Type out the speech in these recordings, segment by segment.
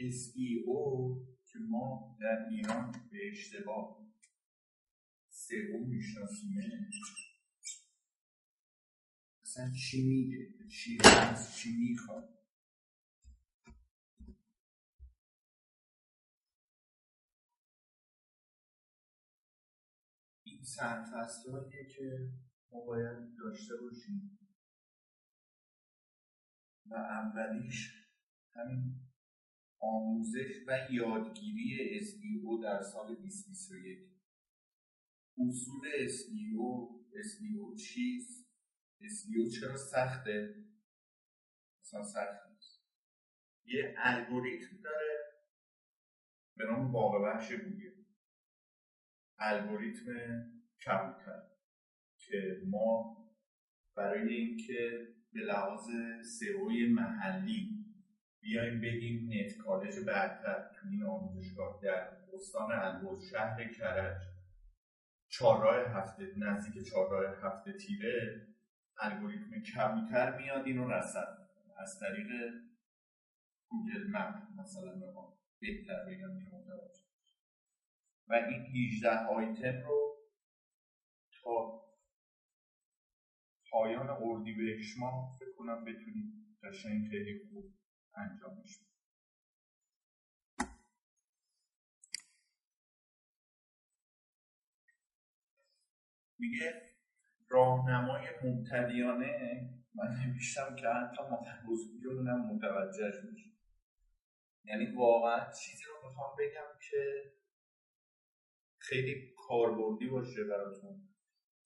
SEO که ما در ایران به اشتباه SEO میشناسیمه اصلا چی میگه؟ چی هست؟ چی می‌خواد؟ این سرفصلاتیه که ما باید داشته باشیم. و اولیش همین آموزش و یادگیری SEO در سال 2021 اصول SEO SEO چیست SEO چرا سخته؟ اصلا سخت نیست. یه الگوریتم داره به نام باغ وحش گوگل. الگوریتم کبوتر که ما برای اینکه به لحاظ سئوی محلی بیایم بگیم نت کالج برتر تو این آموزشگاه در استان البرز شهر کرج چهارراه هفته نزدیک چهارراه هفته تیره الگوریتم کبوتر میاد اینو رسد از طریق گوگل مپ مثلا بهتر بگم متوجه و این 18 آیتم رو تا پایان اردیبهشت ماه فکر کنم بتونیم قشنگ خیلی خوب انجامش بدیم میگه راهنمای مبتدیانه من نمیشتم که حتی بزرگیونم متوجهش میشه یعنی واقعا چیزی رو می‌خوام بگم که خیلی کاربردی باشه براتون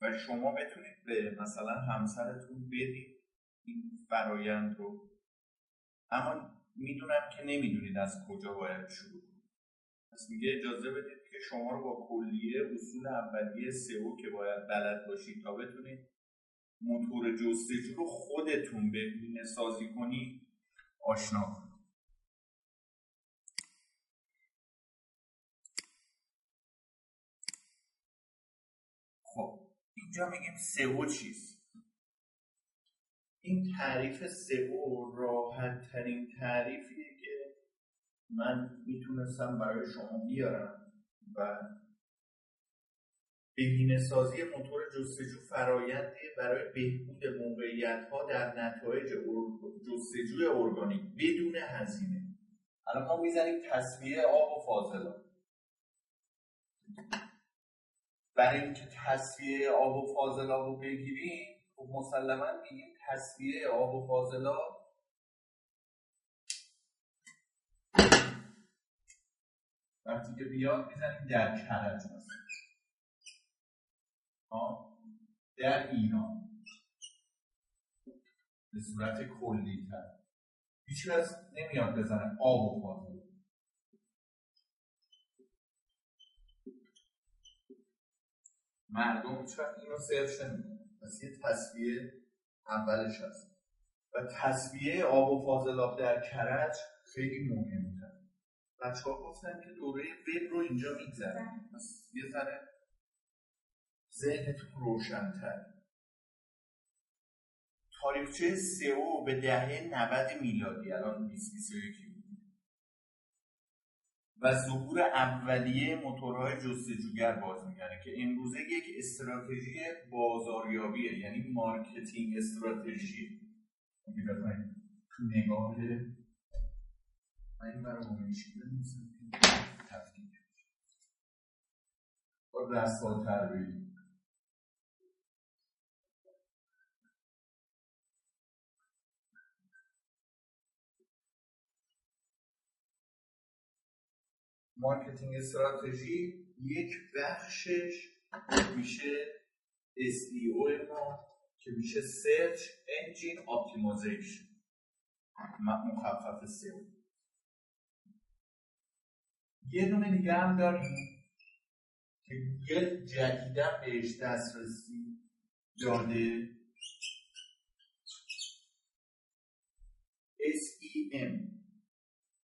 و شما بتونید به مثلا همسرتون بدید این فرایند رو. اما می‌دونم که نمی‌دونید از کجا باید شروع کنید. پس میگه اجازه بدید که شما رو با کلیه اصول اولیه سئو که باید بلد باشید تا بتونید موتور جستجو رو خودتون بهینه سازی کنید آشنا کنید. اینجا میگیم سئو چیست؟ این تعریف سئو راحت ترین تعریفیه که من می‌تونستم برای شما بیارم و بهینه سازی موتور جستجو فرایندی برای بهبود موقعیت ها در نتایج جستجوی ارگانیک بدون هزینه. الان ما می‌زنیم تصویه آب و فاضلات برای اینکه تصفیه آب و فاضلاب رو بگیریم خب مسلما میگیم تصفیه آب و فاضلاب. وقتی که بیاد می‌زنیم در کرج مثلا. در ایران به صورت کلی تر. هیچ کس نمیاد بزنه آب و فاضلاب. مردم هیچ وقت اینو سرچ نمی‌کنن؟ پس یه تصویه اولش هست. و تصویه آب و فاضلاب در کرج خیلی مهمتر بچه ها گفتن که دوره وب رو اینجا میگذرن پس یه ذره ذهنتون روشنتر تاریخچه سئو به دهه 90 میلادی الان 2021 و ظهور اولیه موتورهای جستجوگر باز می‌گرده که امروزه یک استراتژی بازاریابیه یعنی marketing strategy. تو نگاه من این برای رسال تربیه marketing strategy یک بخشش میشه SEO ما که میشه search engine optimization مخفف سئو. یه دونه دیگه هم داریم که گوگل جدیدا بهش دسترسی داده. SEM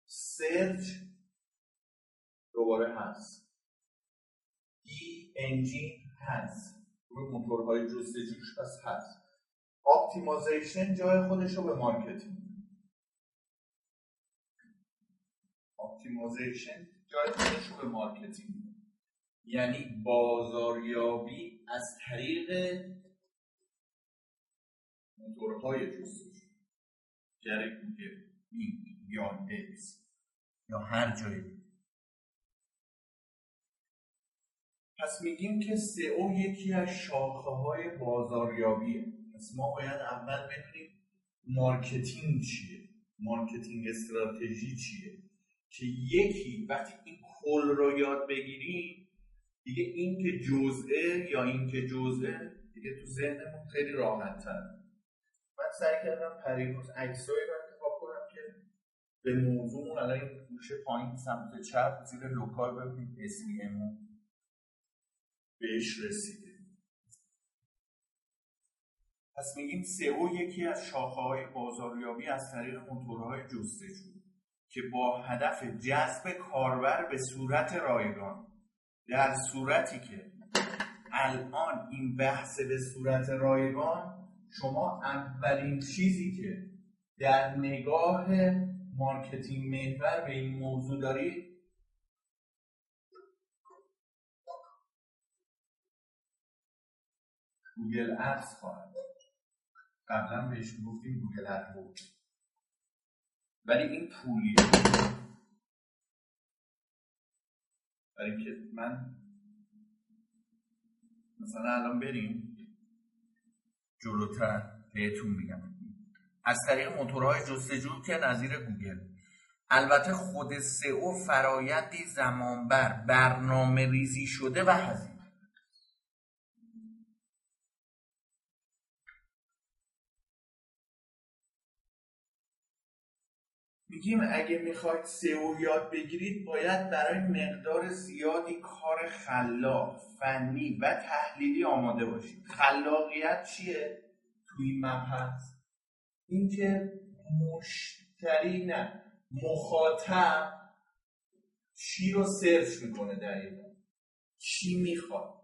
Search دوباره هست E engine هست روی موتورهای جستجوش پس هست optimization جای خودش رو به marketing optimization جای خودش رو به marketing یعنی بازاریابی از طریق موتورهای جستجوگر گوگل یا اکس یا هر جایی پس میگیم که سئو یکی از شاخه های بازاریابیه. پس ما باید اول بدونیم marketing چیه marketing strategy چیه که یکی وقتی این کل رو یاد بگیریم دیگه این که جزئه یا این که جزئه دیگه تو ذهنمون خیلی راحت تر من سعی کردم پریروز عکسایی رو انتخاب کنم که به موضوع الان این گوشه پایین سمت چپ زیر local ببینید اسمی بهش رسیده. پس میگیم سئو یکی از شاخه های بازاریابی از طریق موتورهای جستجو که با هدف جذب کاربر به صورت رایگان در صورتی که الان این بحث به صورت رایگان شما اولین چیزی که در نگاه marketing محور به این موضوع دارید Google Ads خواهد قبلا بهش گفتیم Google AdWord ولی این پولیه برای اینکه من مثلا الان بریم جلوتر بهتون میگم. از طریق موتورهای جستجو که نظیر گوگل. البته خود سئو فرایندی زمانبر برنامه ریزی شده و هزینه. میگیم اگه می‌خواید سئو یاد بگیرید باید برای مقدار زیادی کار خلاق فنی و تحلیلی آماده باشید. خلاقیت چیه؟ توی این مبحث اینکه مشتری نه مخاطب چی رو سرچ می‌کنه دقیقا؟ چی می‌خواد؟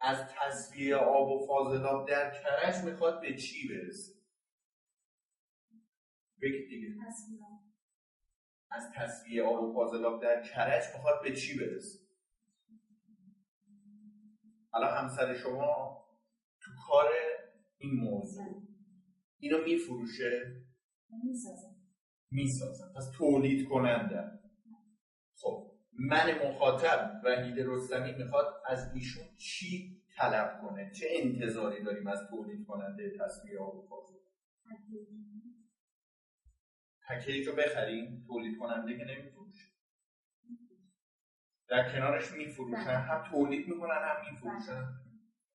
از تصویه آب و فاضلاب در کرج می‌خواد به چی برسه؟ بگید دیگه. از تصویه آب و فاضلاب در کرج می‌خواد به چی برسه؟ الان همسر شما تو کار این موضوع. اینو میفروشه؟ می‌سازن پس تولید کننده. خب من مخاطب وحید رستمی می‌خواد از ایشون چی طلب کنه؟ چه انتظاری داریم از تولید کننده تصویه آب و پکیج رو بخریم تولید کننده که نمیفروشه. در کنارش میفروشن هم تولید می‌کنن هم میفروشن.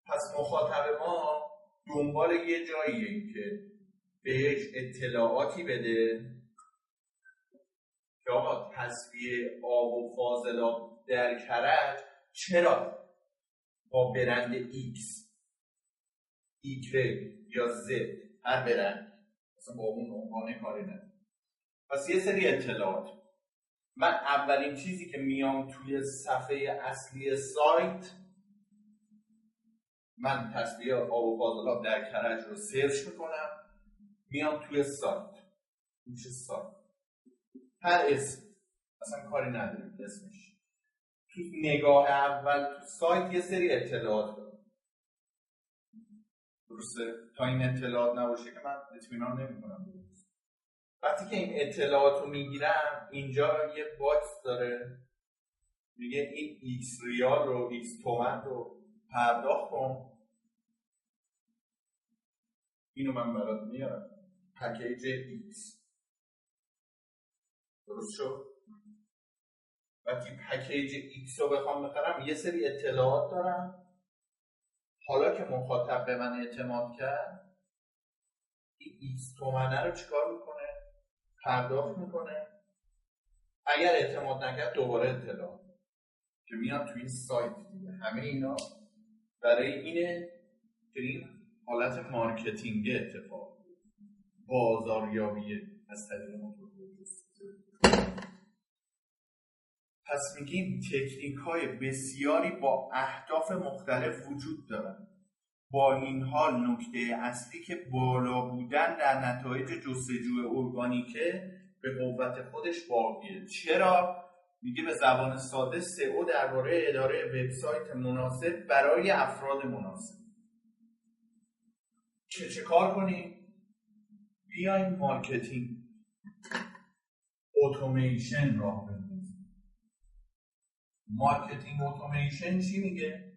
پس مخاطب ما دنبال یه جاییه که بهش اطلاعاتی بده که آقا تصویه آب و فاضلاب در کرج چرا با برند X Y یا Z هر برند. مثلا با اون عنوان کاری نداره. پس یه سری اطلاعات. من اولین چیزی که میام توی صفحه اصلی سایت من تصویه آب و فاضلاب در کرج رو سرچ می‌کنم میام توی سایت. میشه سایت؟ هر اسم. اصلا کاری نداریم اسمش. تو نگاه اول تو سایت یه سری اطلاعات دارم. درسته؟ تا این اطلاعات نباشه که من اطمینان نمی‌کنم. وقتی که این اطلاعات رو می‌گیرم اینجا یه box داره. میگه این X ریال رو X تومن رو پرداخت کن. اینو من برات میارم. package X درست شد؟ وقتی package X رو بخوام بخرم یه سری اطلاعات دارم. حالا که مخاطب به من اعتماد کرد این X تومنه رو چیکار می‌کنه؟ پرداخت می‌کنه. اگر اعتماد نکرد دوباره اطلاع. که میاد توی این سایت دیگه. همه اینا برای اینه که این حالت marketing اتفاق بازاریابی از طریق پس میگیم تکنیک های بسیاری با اهداف مختلف وجود دارن. با این حال نکته اصلی که بالا بودن در نتایج جستجوی ارگانیکه به قوت خودش باقیه. چرا؟ میگه به زبان ساده سئو درباره اداره وبسایت مناسب برای افراد مناسب. چه چه کار کنیم؟ بیایم marketing. اتوماسیون راه بندازیم. marketing اتوماسیون چی میگه؟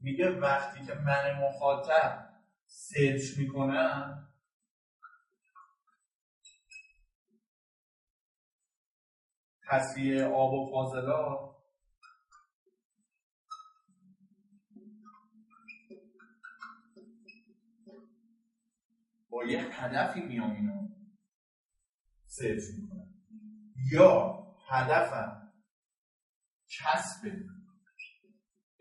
میگه وقتی که من مخاطب search می‌کنم تصفیه آب و فاضلاب با یه هدفی میام اینو سرچ می‌کنم. یا هدفم کسب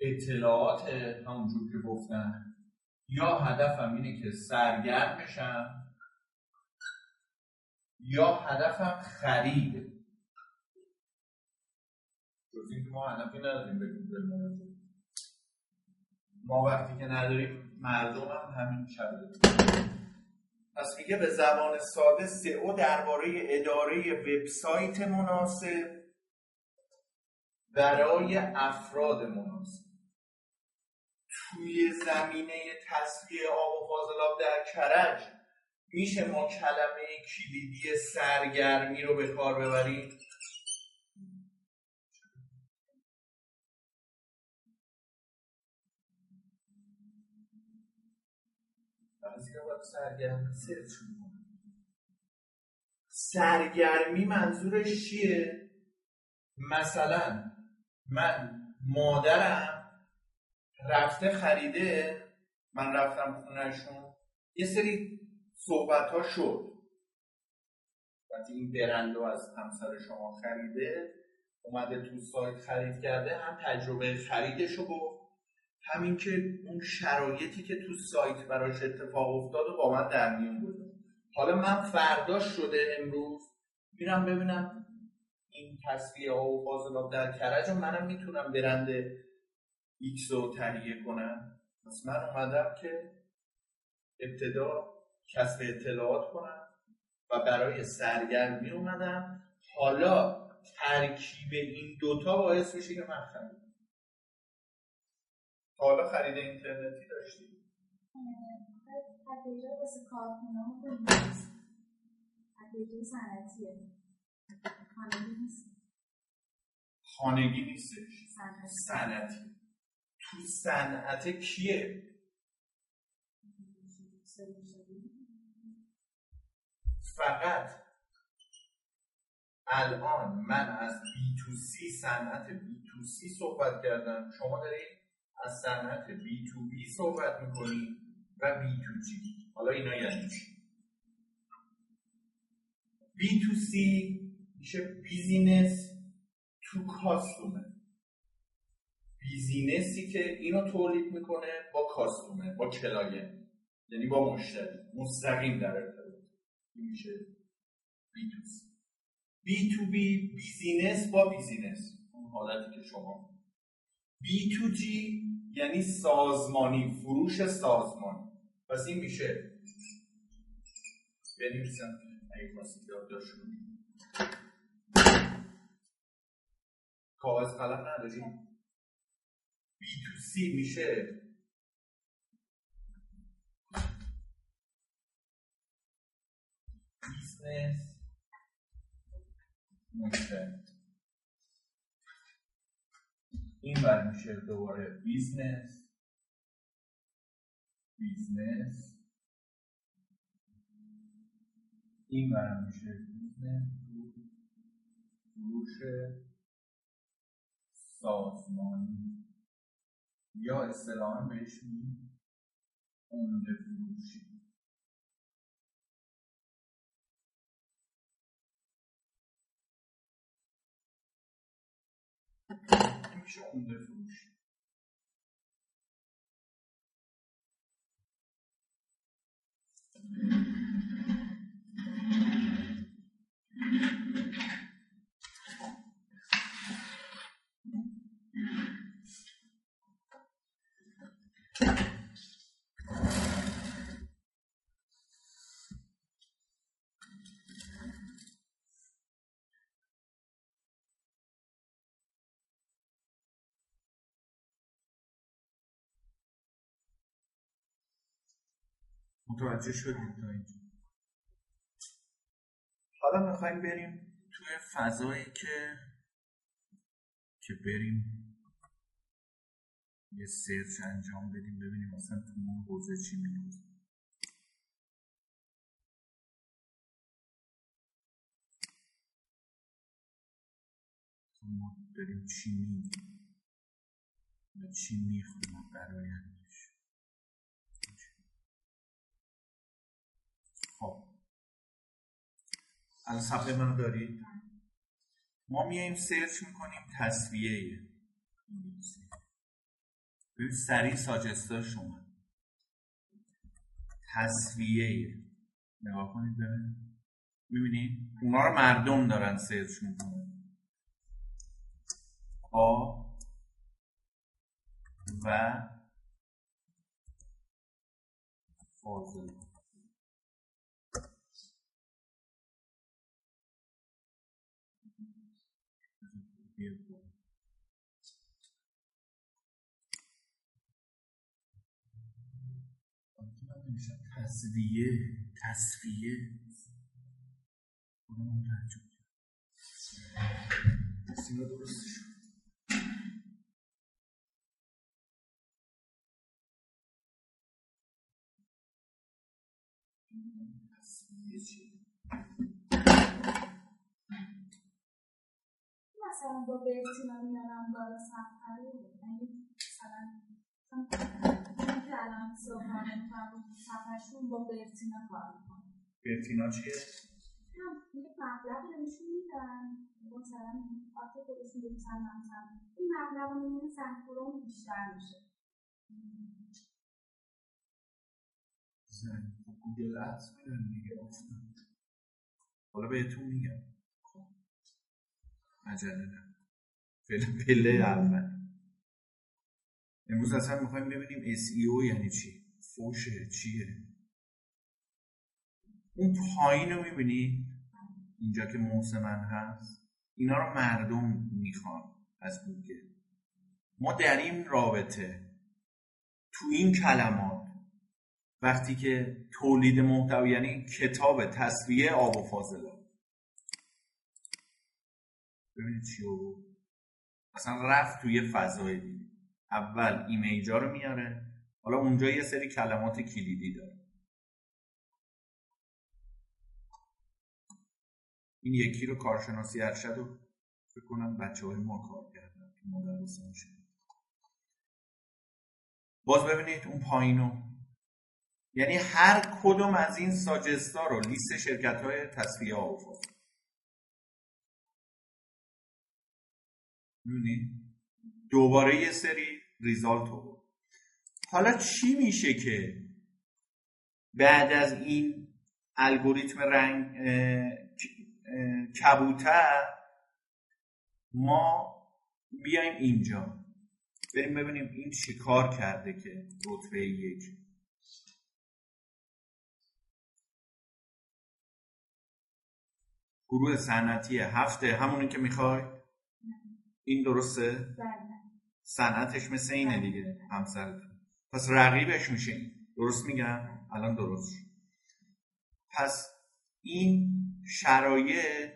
اطلاعات همونجور که گفتم یا هدفم اینه که سرگرم بشم یا هدفم خرید. جز اینکه ما هدفی نداریم بگیم ما وقتی که نداریم مردم هم همین شده پس میگه به زبان ساده سئو درباره اداره وبسایت مناسب برای افراد مناسب. توی زمینه تصفیه آب و فاضلاب در کرج میشه ما کلمه کلیدی سرگرمی رو به کار ببریم؟ سرگرمی سرگرمی منظورش چیه؟ مثلا من مادرم رفته خریده من رفتم خونهشون یه سری صحبت ها شد. وقتی این برندو از همسر شما خریده اومده تو سایت خرید کرده هم تجربه خریدش رو گفت همین که اون شرایطی که تو سایت براش اتفاق افتاد و با من در میون بوده. حالا من فرداش شده امروز میرم ببینم این تصفیه ها و فاضلاب در کرج و منم می‌تونم برند X رو تهیه کنم پس من اومدم که ابتدا کسب اطلاعات کنم و برای سرگرمی اومدم. حالا ترکیب این دوتا باعث میشه که من خرید حالا خرید اینترنتی داشتی؟ پکیجا واسه کارخونه پکیجا صنعتیه. خانگی نیست. خانگی نیستش. صنعتی. تو صنعت کیه؟ فقط الان من از بی تو سی صنعت بی تو سی صحبت کردم. شما دارید از صنعت B to B صحبت می‌کنیم و B to G. حالا اینا یعنی چی؟ B to C میشه business to customer business ی که اینو تولید می‌کنه با customer با client یعنی با مشتری. مستقیم در ارتباط. میشه B to C B to B business با business. اون حالتی که شما B to G یعنی سازمانی فروش سازمانی. پس این میشه بنویسم. اگه خواستید یادداشت کاغذ قلم نداریم to C میشه. business مشتری این بر میشه دوباره business business این بر میشه business فروش سازمانی. یا اصطلاحا بهش میگیم عمده فروشی میشه عمده فروشی Thank you. متوجه شدید تا اینجا. حالا می‌خوایم بریم توی فضایی که که بریم یه سرچ انجام بدیم ببینیم اصلا تو اون حوزه چی میگوزه ما داریم چی میگیم؟ و چی می‌خونیم برایندش الان صفحه منو دارید؟ ما میایم سرچ می‌کنیم تصویه. ببین سریع ساجستا شما تصویه. نگاه کنید ببین می‌بینید؟ اونا رو مردم دارن سرچ می‌کنن. آ و فاضل. تصویه تصویه خودمون تعجب سینا درست شد. تصویه چیه مثلا با برتینا میارم بالا مثلا که الان صبحانه می‌کنم صفحهشون با برتینا کار می‌کنم برتینا چیه؟ هم یه مبلغ بهشون میدن. مثلا آتی خودشون بریسن مثلا این مبلغ میمونه سنفورون بیشتر میشه. زن گوگل ادز میدن دیگه حالا بهتون میگم. عجله نه. پله پله اول. امروز اصلا می‌خوایم ببینیم SEO یعنی چی؟ فوشه چیه؟ اون پایین رو می‌بینی؟ اینجا که موسمن هست. اینا رو مردم می‌خوان از گوگل ما در این رابطه تو این کلمات وقتی که تولید محتوا یعنی کتاب تصویه آب و فاضلات ببینید چی رو اصلا رفت توی فضای دیگه. اول ایمیجا رو میاره. حالا اونجا یه سری کلمات کلیدی داره. این یکی رو کارشناسی ارشد رو فکر کنم بچه های ما کار کردن تو مدرسان باز ببینید اون پایینو یعنی هر کدوم از این ساجستا رو لیست شرکت های تصفیه آفاز می‌بینید دوباره یه سری ریزالت رو. حالا چی میشه که بعد از این الگوریتم رنگ کبوتر ما بیایم اینجا. بریم ببینیم این چی کار کرده که رتبه یک. گروه صنعتی هفته. همونی که می‌خوای؟ این درسته؟ بله. صنعتش مثل اینه دیگه همسرتون. پس رقیبش میشه این. درست میگم؟ الان درست شد. پس این شرایط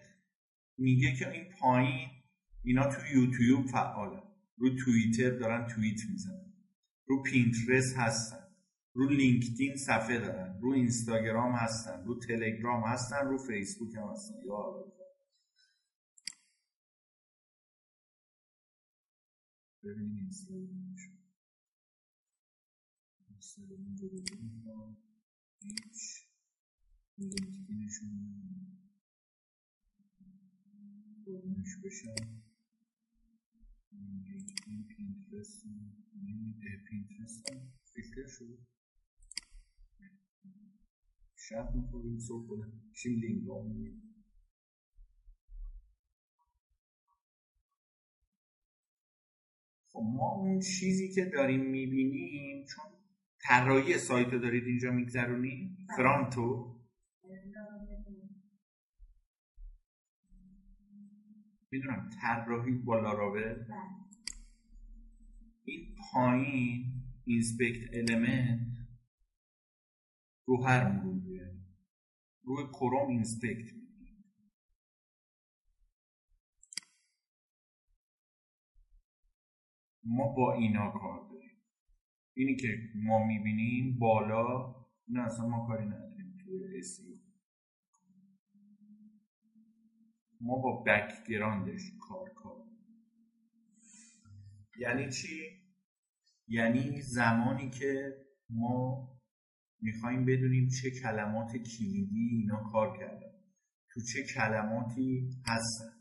میگه که این پایین اینا تو یوتیوب فعاله. رو توییتر دارن توییت می‌زنن. رو پینترست هستن. رو لینکدین صفحه دارن. رو اینستاگرام هستن. رو تلگرام هستن. رو فیسبوک هم هستن. یا الله. ببینیم اینستاگرامشون اینستاگرام رو ببینیم خب ما اون چیزی که داریم می‌بینیم چون طراحی سایت رو دارید اینجا میگذرونیم front و می‌دونم طراحی با لاراول این پایین inspect element رو هر مرورگریه روی Chrome inspect ما با اینا کار داریم. اینی که ما می‌بینیم بالا این اصلا ما کاری نداریم توی اسی ما با بکگراندش کار کار. یعنی چی؟ یعنی زمانی که ما می‌خوایم بدونیم چه کلمات کلیدی اینا کار کردن. تو چه کلماتی هستن.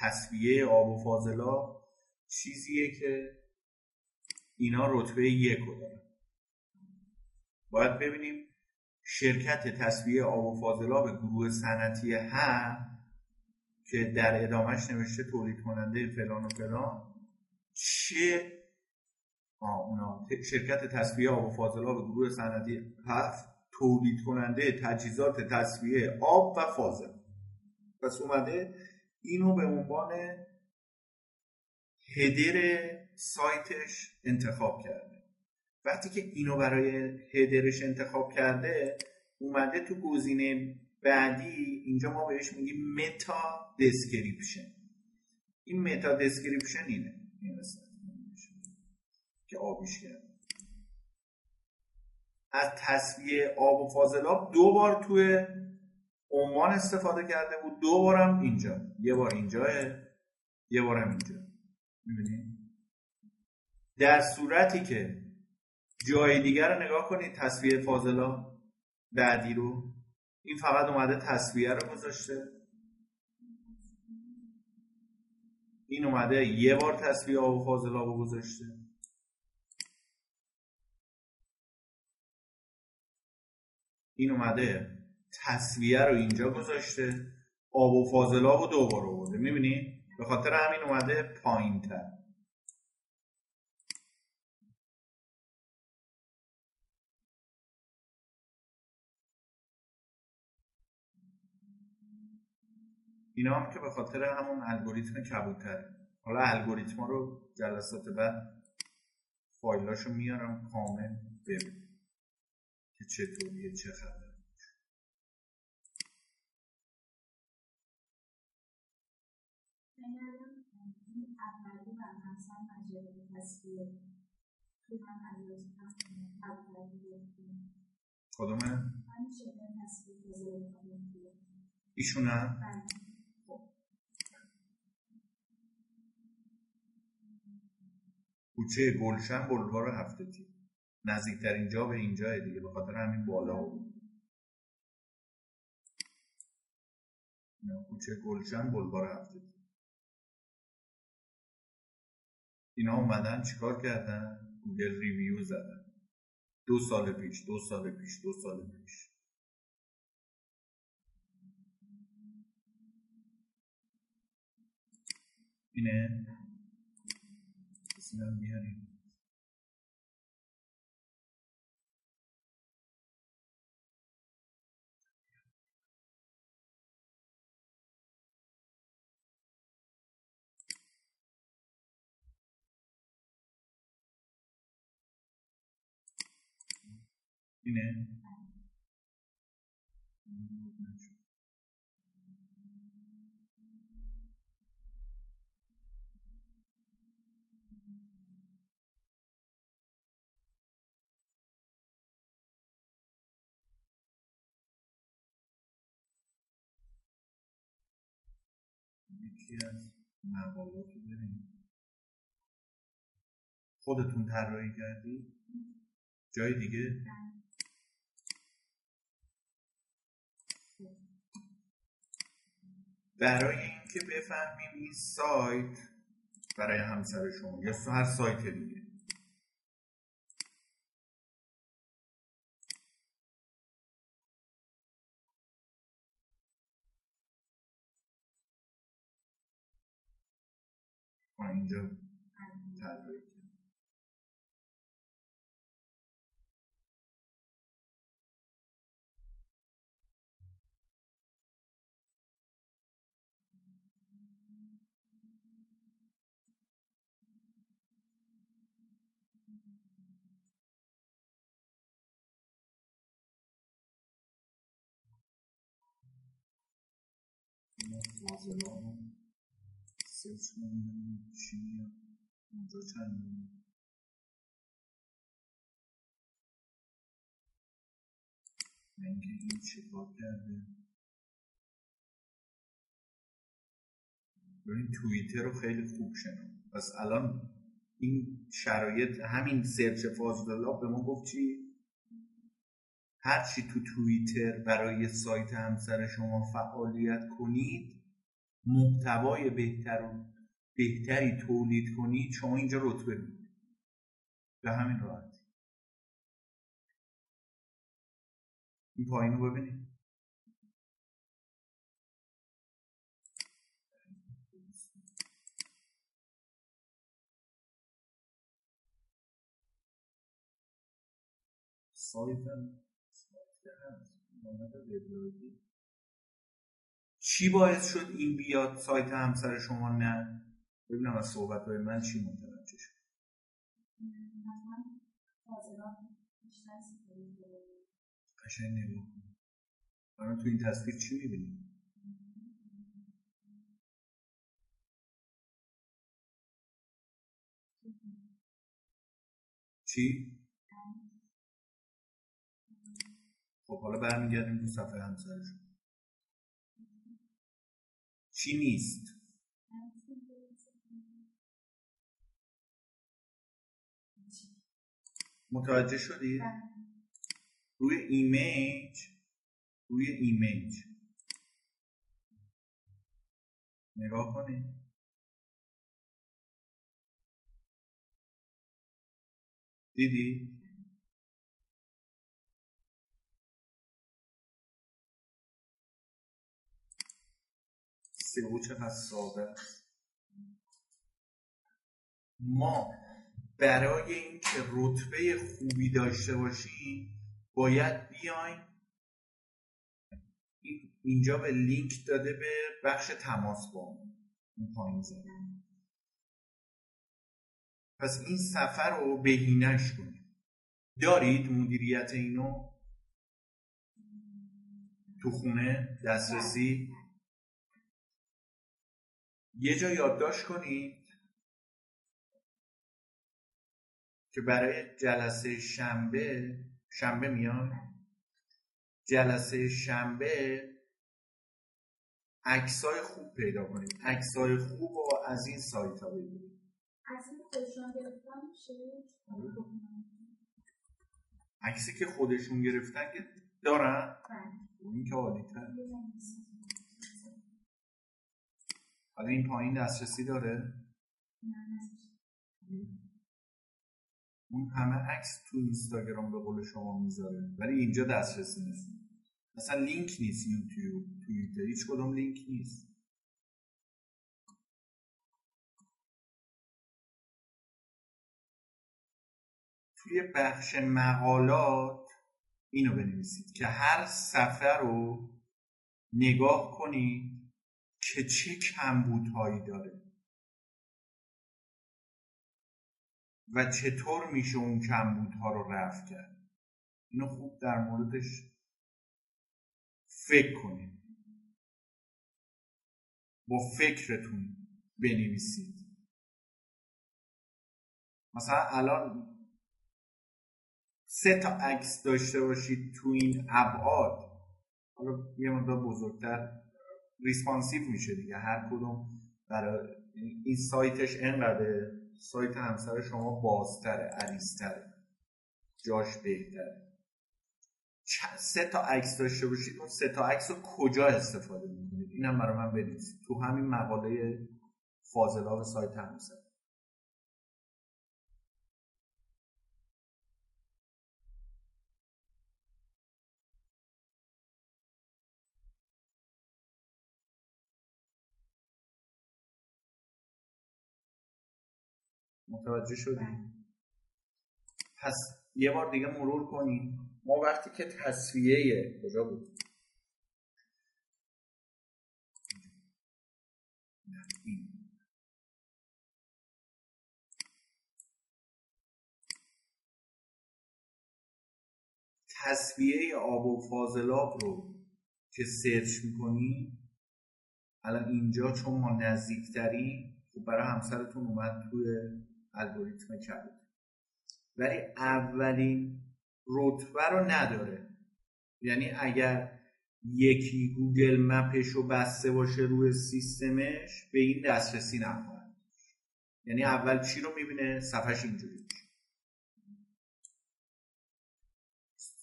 تصویه آب و فاضلا چیزیه که اینا رتبه یک رو دارن. باید ببینیم شرکت تصویه آب و فاضلاب گروه صنعتی هم که در ادامهش نوشته تولید کننده فلان و فلان چه؟ اونا. شرکت تصویه آب و فاضلاب گروه صنعتی هفت تولید کننده تجهیزات تصویه آب و فاضل. پس اومده اینو به عنوان header سایتش انتخاب کرده. وقتی که اینو برای header ش انتخاب کرده اومده تو گزینه بعدی اینجا ما بهش میگیم meta description این meta description اینه. این که آبیش کرد از تصفیه آب و فاضلاب دو بار توی عنوان استفاده کرده بود. دو بارم اینجا. یه بار اینجا یه بارم اینجا. می‌بینید در صورتی که جای دیگر رو نگاه کنید تصویه فاضلا بعدی رو این فقط اومده تصویه رو گذاشته. این اومده یه بار تصویه آب و فاضلا رو گذاشته. این اومده تصویه رو اینجا گذاشته آب و فاضلاب رو دوبار آورده. می‌بینی؟ به خاطر همین اومده پایین تر اینا هم که به خاطر همون الگوریتم کبوتره حالا الگوریتم رو جلسات بعد فایلاشو میارم کامل ببین که چطوریه چه خبره. کدومه؟ ایشونه؟ کوچه گلشن بلوار هفت تیر نزدیکترین جا به اینجا دیگه به خاطر همین بالا بود کوچه گلشن بلوار هفت تیر اینا اومدن چیکار کردن؟ Google review زدن. دو سال پیش دو سال پیش دو سال پیش. اینه؟ اسمم بیاریم. اینه. یکی از مقالات رو بریم. خودتون طراحی کردی؟ جای دیگه؟ برای اینکه بفهمیم این سایت برای همسر شما یا هر سایت دیگه. اینجا. اینکه این توییتر رو خیلی خوب شنم پس الان این شرایط همین سرچ فاضلاب به ما گفت چی؟ هرچی تو توییتر برای سایت همسر شما فعالیت کنید محتوای بهتر و بهتری تولید کنید شما اینجا رتبه می‌دید به همین راحت این پایین رو ببینید سایت چی باعث شد این بیاد سایت همسر شما نه؟ ببینم از صحبت های من چی متوجه شد. قشنگ نگاه کن تو این تصویر چی می‌بینی؟ چی؟ خب حالا برمیگردیم تو صفحه همسرشون چی نیست متوجه شدید؟ روی ایمیج روی ایمیج نگاه کنید دیدی؟ سئو چقدر ساده است. ما برای اینکه رتبه خوبی داشته باشیم باید بیایم. اینجا به لینک داده به بخش تماس با اون پایین پس این سفر رو بهینش کنیم. دارید مدیریت اینو؟ تو خونه دسترسی؟ یه جا یادداشت کنید که برای جلسه شنبه شنبه میان؟ جلسه شنبه عکسای خوب پیدا کنید عکسای خوب و از این سایت ها بگیرید عکسی که خودشون گرفتن که دارن؟ بله. این که عالی تر حالا این پایین دسترسی داره؟ اون همه عکس تو اینستاگرام به قول شما می‌ذاره ولی اینجا دسترسی نیست. مثلا لینک نیست یوتیوب توییتر هیچ کدوم لینک نیست. توی بخش مقالات اینو بنویسید که هر صفحه رو نگاه کنید که چه کمبودهایی داره و چطور میشه اون کمبودها رو رفع کرد. اینو خوب در موردش فکر کنید. با فکرتون بنویسید. مثلا الان سه تا عکس داشته باشید تو این ابعاد. حالا یه مقدار بزرگتر ریسپانسیو میشه دیگه. هر کدوم برای این سایتش انقدر سایت همسر شما بازتره عریضتره. جاش بهتره. سه تا عکس داشته باشید اون سه تا عکس رو کجا استفاده می‌کنید؟ اینم برای من بنویسید تو همین مقاله فاضلاب سایت همسر. متوجه شدیم بله. پس یه بار دیگه مرور کنیم ما وقتی که تصویه کجا بود؟ تصویه آب و فاضلاب رو که سرچ می‌کنیم الان اینجا چون ما نزدیکتریم خب برای همسرتون اومد توی الگوریتم کبود. ولی اولین رتبه رو نداره. یعنی اگر یکی گوگل مپش رو بسته باشه روی سیستمش به این دسترسی نخواهد یعنی اول چی رو می‌بینه؟ صفحش اینجوری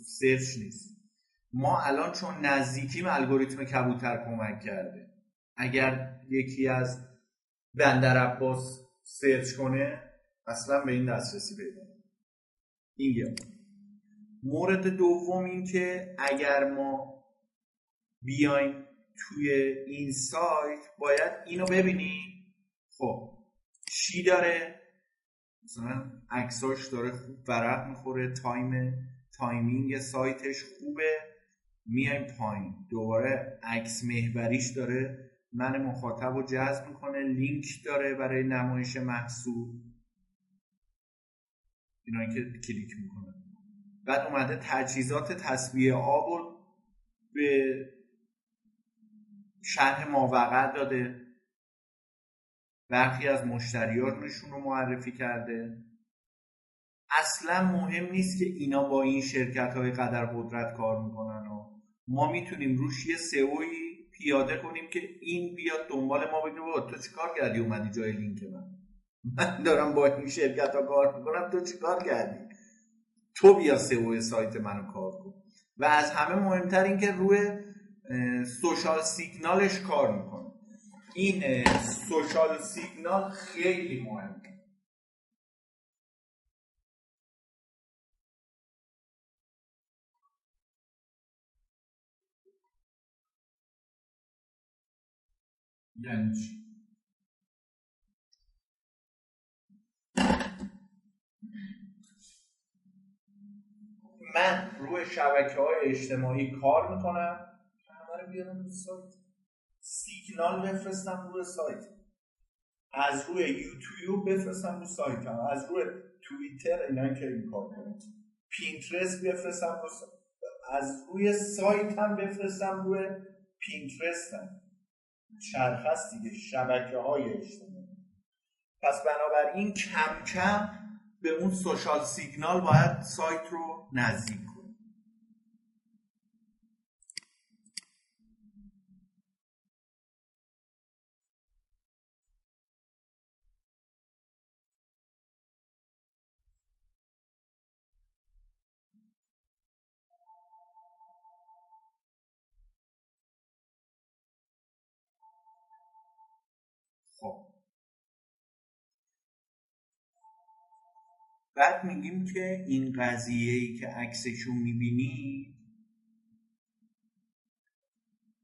سرچ نیست. ما الان چون نزدیکیم الگوریتم کبوتر کمک کرده. اگر یکی از بندر عباس سرچ کنه اصلا به این دسترسی پیدا این یه مورد دوم این که اگر ما بیایم توی این سایت باید اینو ببینیم. خب چی داره؟ مثلا عکساش داره خوب ورق می‌خوره time timing سایتش خوبه. میایم پایین. دوباره عکس محوریش داره من مخاطب رو جذب می‌کنه لینک داره برای نمایش محصول. اینا که کلیک می‌کنه. بعد اومده تجهیزات تصفیه آب رو به شرح ماوقع داده. برخی از مشتریانشون رو معرفی کرده. اصلا مهم نیست که اینا با این شرکت های قدر قدرت کار می‌کنن و ما می‌تونیم روش یه سئوی پیاده کنیم که این بیاد دنبال ما بگه بابا تو چیکار کردی؟ اومدی جای لینک من. من دارم با این شرکت ها کار می‌کنم. تو چیکار کردی؟ تو بیا سئو سایت منو کار کن. و از همه مهمتر این که روی سوشال سیگنالش کار می‌کنه این سوشال سیگنال خیلی مهمه. یعنی من روی شبکه های اجتماعی کار می‌کنم. همه رو بیارم سایت. سیگنال بفرستم روی سایت. از روی یوتیوب بفرستم روی سایت. هم. از روی توییتر اینا که این کار کنم پینترست بفرستم روی سایت. از روی سایت هم بفرستم روی پینترست هم. چرخ هست دیگه. شبکه های اجتماعی. پس بنابراین کم کم به اون سوشال سیگنال باید سایت رو نزدیک بعد میگیم که این قضیه ای که عکسشو می‌بینی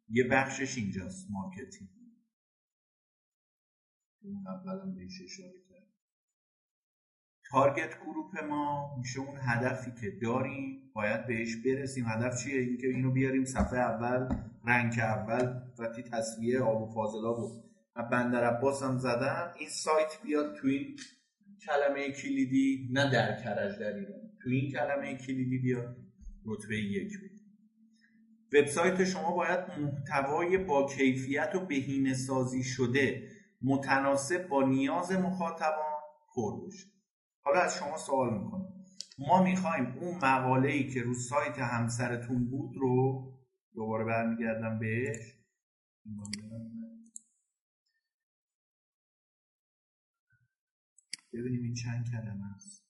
یه بخشش اینجاست marketing. اولم بهش اشاره کرد. target group ما میشه اون هدفی که داریم. باید بهش برسیم. هدف چیه؟ اینکه اینو بیاریم صفحه اول rank اول وقتی تصفیه آب و فاضلاب و بندر عباس هم زدن این سایت بیاد تو این کلمه کلیدی نه در کرج در ایران. تو این کلمه کلیدی بیاد رتبه یک بید وبسایت شما باید محتوای با کیفیت و بهینه سازی شده متناسب با نیاز مخاطبان پر بشه. حالا از شما سوال می‌کنم. ما می‌خوایم اون مقاله ای که رو سایت همسرتون بود رو دوباره برمیگردم بهش. ببینیم این چند کلمه است.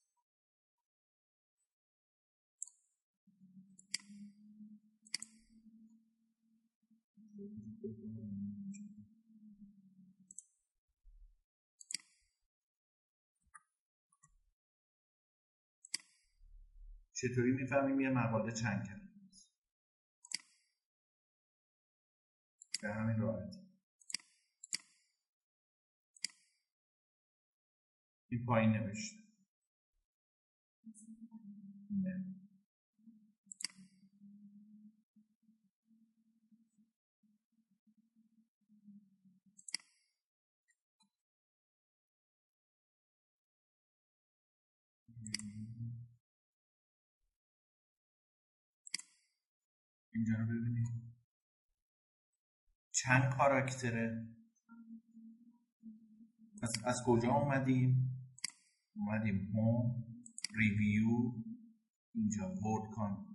چطوری می‌فهمیم یه مقاله چند کلمه است؟ به همین راحتی. این پایین نوشته. نه. اینجا رو ببینید چند کاراکتره؟ از, از کجا اومدیم؟ اومدیم home review اینجا word count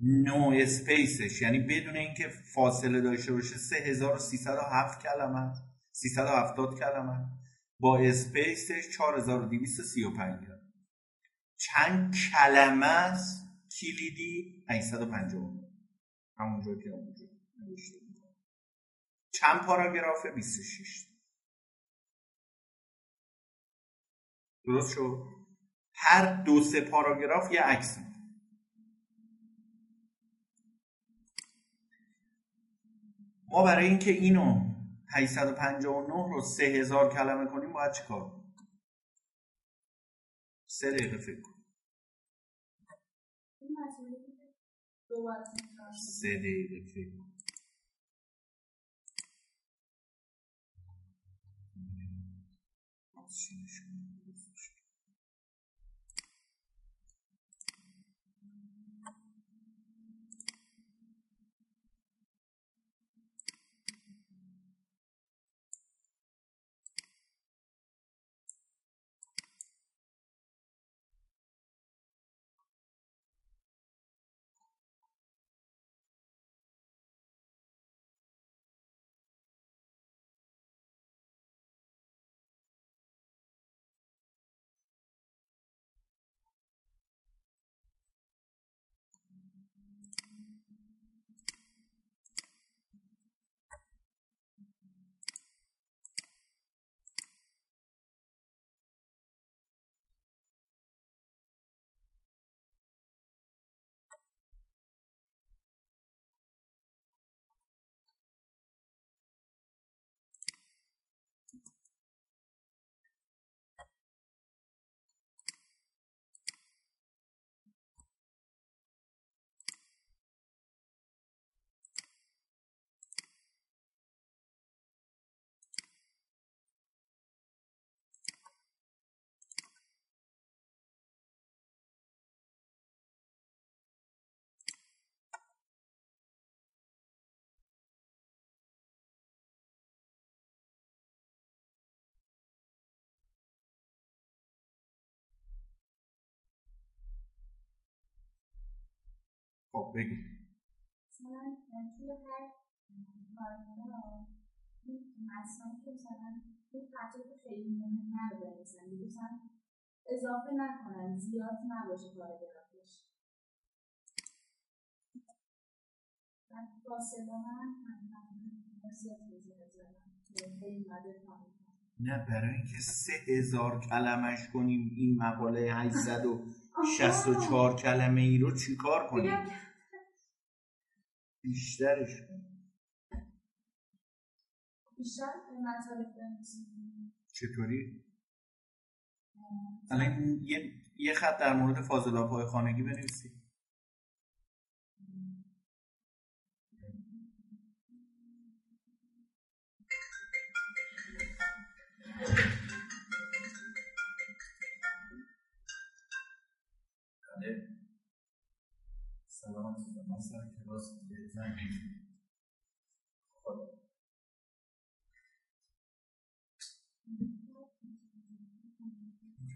no space ش یعنی بدون اینکه فاصله داشته باشه 3307 کلمه 370 کلمه. با space ش 4235 چند کلمه است؟ کلیدی؟ 850 همونجا که اونجا نوشته. چند پاراگرافه 26 درست شد؟ هر دو سه پاراگراف یه عکس ما برای اینکه اینو 859 رو 3000 کلمه کنیم باید چیکار کنیم؟ سه دقیقه فکر کن سه دقیقه فکر کن خب مثلا توی هر این که مثلا این خطای خیلی مهم رو بنویسن مثلا اضافه نکنن زیاد نباشه پاراگرافش فاصله من نه برای اینکه سه هزار کلمش کنیم این مقاله 864 کلمه ای رو چیکار کنیم؟ بیشترش بیشتر مطالب چطوری؟ الان یه, یه خط در مورد فاضلاب های خانگی بنویسی.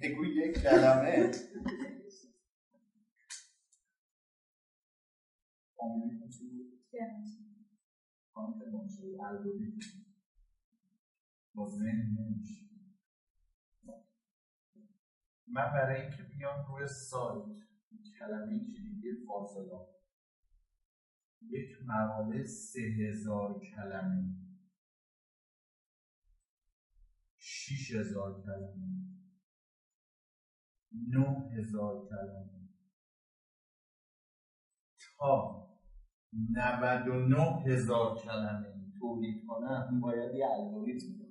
بگو یک کلمه. من برای اینکه بیام روی سایت کلمه کلیدی فاصله. یک مقاله سه هزار کلمه. شیش هزار کلمه. نه هزار کلمه. تا نود و نه هزار کلمه تولید کنم باید یه الگوریتم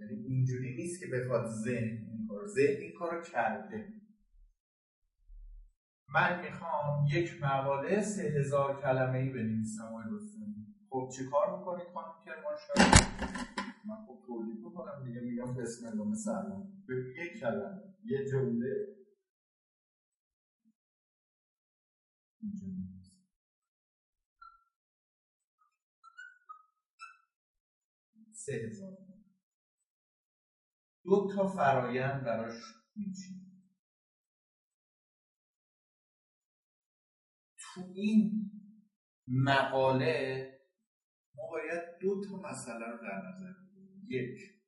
یعنی اینجوری نیست که بخواد ذهن این کار ذهن این کار کرده. من می‌خوام یک مقاله سه هزار کلمه ای بنویسم آقای رستمی خب چه کار می‌کنید خانم کرمانشاه؟ من خب تولید می‌کنم دیگه میگم بسم الله مثلا به یک کلمه یه جمله. سه هزار. دو تا فرایند براش میچینیم تو این مقاله ما باید دو تا مسئله رو در نظر بگیریم. یک.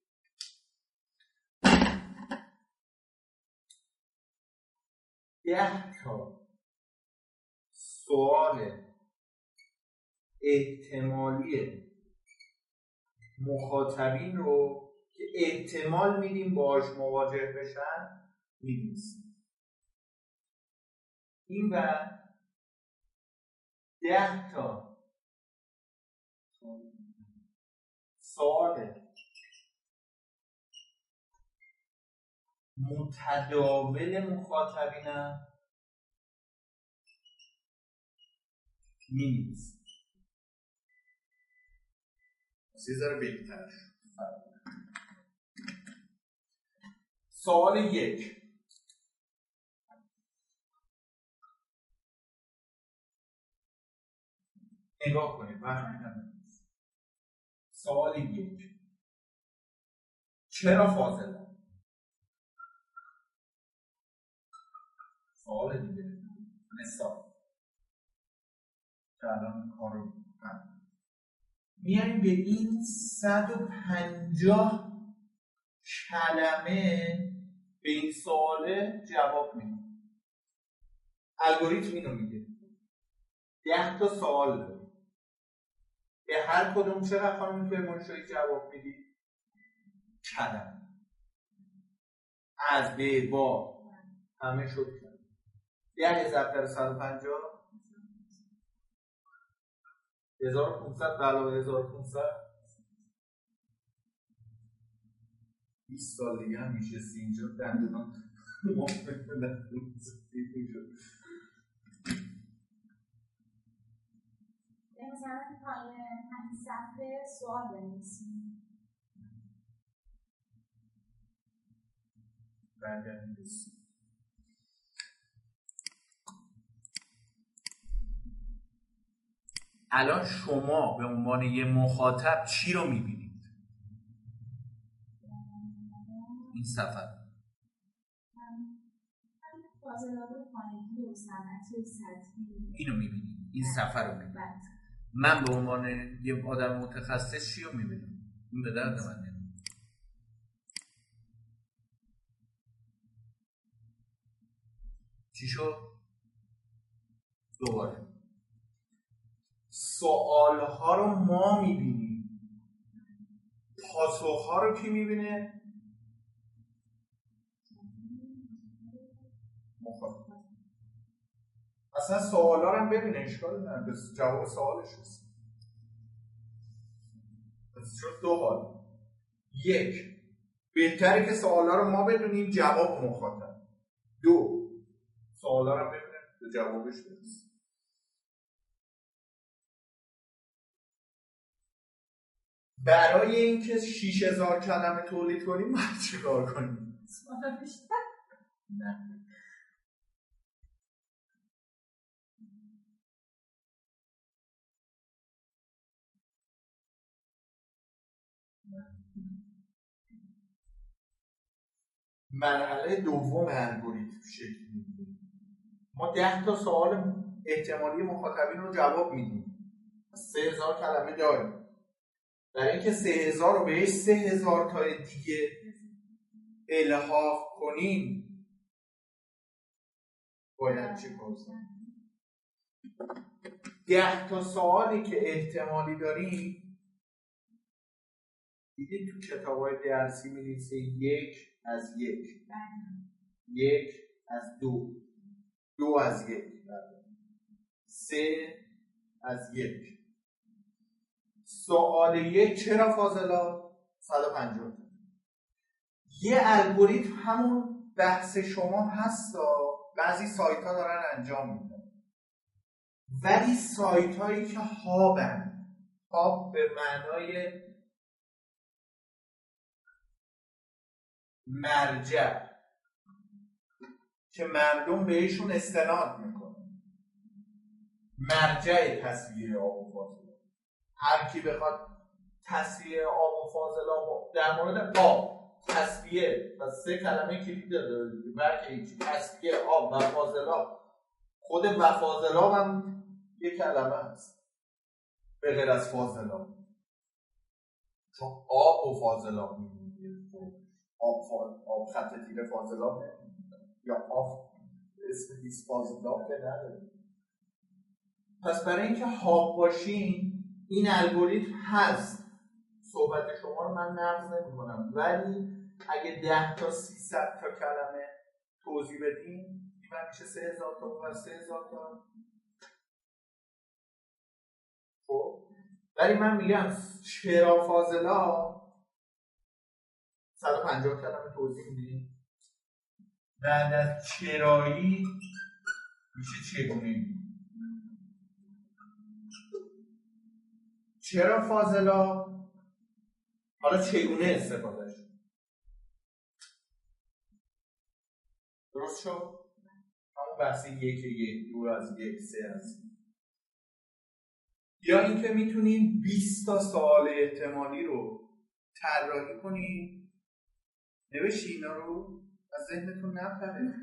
ده تا سوال احتمالی مخاطبین رو که احتمال میدیم باش مواجه بشن می‌دونستیم. این و ده تا. سوال متداول مخاطبینم می‌نویسیم یه ذره بهتر. سوال یک. نگاه کنید وقتی سوال یک چرا فاضله سوال دیگه. مثال که الان کارو میایم به این 150 کلمه به این سواله جواب میدیم. الگوریتم اینو میگه. ده تا سوال داره. به هر کدوم چقدر خانم کرمانشاهی جواب میدی؟ کلمه از به با. همه شد کرد ده ضرب در 150 1500 علاوه 1500 20 سال دیگه هم میشه اینجا. دندان مثلا پایین همین صفحه سوال بنویسیم الان شما به عنوان یه مخاطب چی رو می‌بینید؟ این سفر اینو می‌بینید. این سفر رو می‌بینید. من به عنوان یه آدم متخصص چی رو می‌بینم؟ این به درد من چی شد؟ دوباره. سوال ها رو ما می‌بینیم. پاسخ ها رو کی می‌بینه؟ اصلا سوال ها رو هم ببینه اشکال به جواب سوالش هست شد دو حال. یک بهتره که سوال ها رو ما بدونیم جواب مخاطب دو سوال ها رو ببینه به جوابش برسیم. برای اینکه 6000 کلمه تولید کنیم باید چیکار کنیم؟ مرحله دوم الگوریتم شکل می‌گیره. ما ده تا سوال احتمالی مخاطبین رو جواب میدیم. سه هزار کلمه داریم. برای اینکه سه هزار رو بهش سه هزار تای دیگه الحاق کنیم باید چه کنیم؟ ده تا سوالی که احتمالی داریم دیدید تو کتاب های درسی می یک از یک. یک از دو. دو از یک. سه از یک. سوال یک چرا فاضلا 150 یه الگوریتم همون بحث شما هست بعضی سایت ها دارن انجام میدن. ولی سایت هایی که هابن. هاب به معنای مرجع. که مردم بهشون استناد می‌کنه مرجع تصویر آب و فاضلاب. هر کی بخواد تصویر آب و فاضلاب در مورد آب تصویه و سه کلمه کلید داره بلکه تصویه آب و فاضلاب. خود و فاضلاب هم یک کلمه هست. به غیر از فاضلاب. چون آب و فاضلاب میگه. آب, آب خط تیر فاضلاب یا آب اسم دیس فاضلاب که نداره پس برای اینکه هاب باشین این الگوریتم هست. صحبت شما رو من نقض نمی ولی اگه ده تا ست تا کلمه توضیح بدیم من میشه سه هزار تا و سه هزار تا. خب؟ ولی من میگم چرا فاضلا 150 کلمه توضیح میدیم. بعد از چرایی میشه چگونه؟ چرا فاضلا؟ حالا چگونه استفادهش درست شد؟ همون بحث یک یک دور از یک سه هست یا اینکه می‌تونین 20 تا سوال احتمالی رو طراحی کنین نوشی اینا رو؟ از ذهنتون نپره.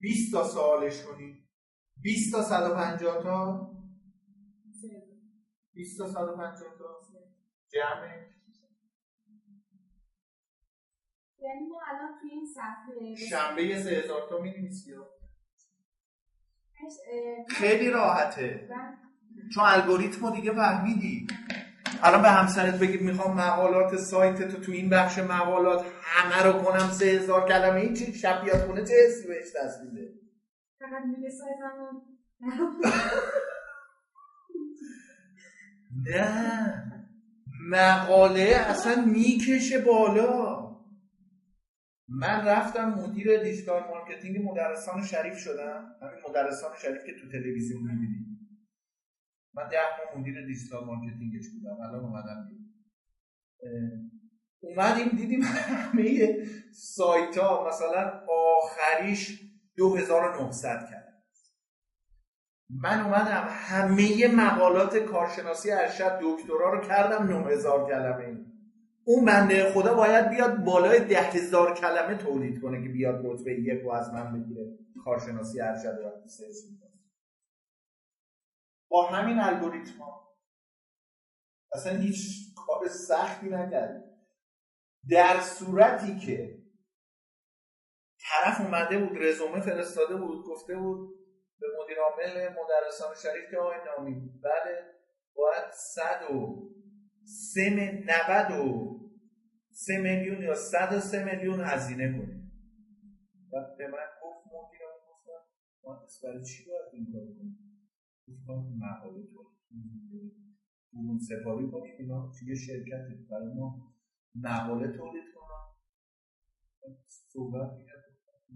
20 تا سوالش کنین 20 تا 150 تا؟ 20 تا 150 تا. جمع. یعنی ما الان توی این صفحه شنبه 3000 تا می‌نویسی خیلی راحته. چون الگوریتم دیگه فهمیدی. الان به همسرت بگید می‌خوام مقالات سایت تو تو این بخش مقالات همه رو کنم سه هزار کلمه این چی؟ شب بیاد خونه چه حسی بهش دست میده؟ فقط میگه نه. مقاله اصلا می‌کشه بالا. من رفتم مدیر digital marketing مدرسان شریف شدم. همین مدرسان شریف که تو تلویزیون می‌بینید من ده ماه مدیر digital marketing ش بودم؟ الان اومدم اومدیم دیدیم همه سایت ها مثلا آخریش 2900 کرد. من اومدم همه مقالات کارشناسی ارشد دکترا رو کردم 9000 کلمه. ای اون بنده خدا باید بیاد بالای ده هزار کلمه تولید کنه که بیاد رتبه یک و از من بگیره. کارشناسی ارشد و با همین الگوریتم ها اصلا هیچ کار سختی نکرد. در صورتی که طرف اومده بود رزومه فرستاده بود گفته بود به مدیر عامل مدرسان شریف که آقای نامی بله باید صد و سه نود و سه میلیون یا صد و سه میلیون هزینه کنیم. و به من گفت مدیر گفتم ما برای چی باید این کار کنیم؟ گفتم مقاله تو برون سپاری کنیم. اینا توی شرکت برای ما مقاله تولید کنم صحبت میگه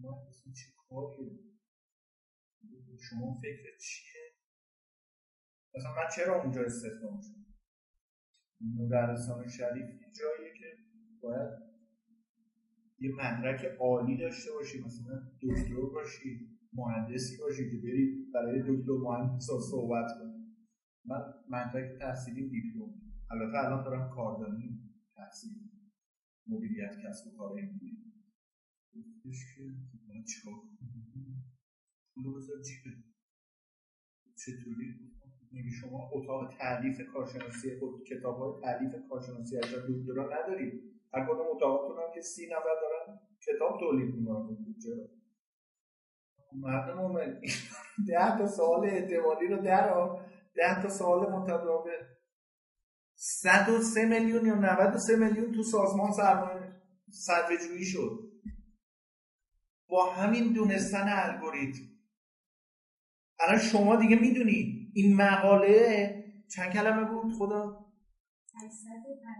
ما اصلا چه کاریه شما فکر چیه؟ مثلا من چرا اونجا استخدام شدم؟ مدرسان شریف جاییه که باید یه مدرک عالی داشته باشی. مثلا دکتر باشی. مهندسی باشی که بری برای دکتر مهندس صحبت کنی. من مدرک تحصیلی دیپلم. البته الان دارم کاردانی تحصیل مدیریت کسب و کار امروزی گفتش که چطوری؟ میگه شما اتاق تعلیف کارشناسی کتاب های تعلیف کارشناسی از دکترا ندارید هر کدوم اتاقاتون هم که سی نفر دارن کتاب تولید می‌کنن. چرا؟ مردم اومد ده تا سوال اعتمادی رو در ده تا سوال متداول صد و سه میلیون یا 93 میلیون تو سازمان سرمایه صرفه جویی شد. با همین دونستن الگوریتم. الان شما دیگه می‌دونید این مقاله چند کلمه بود خدا؟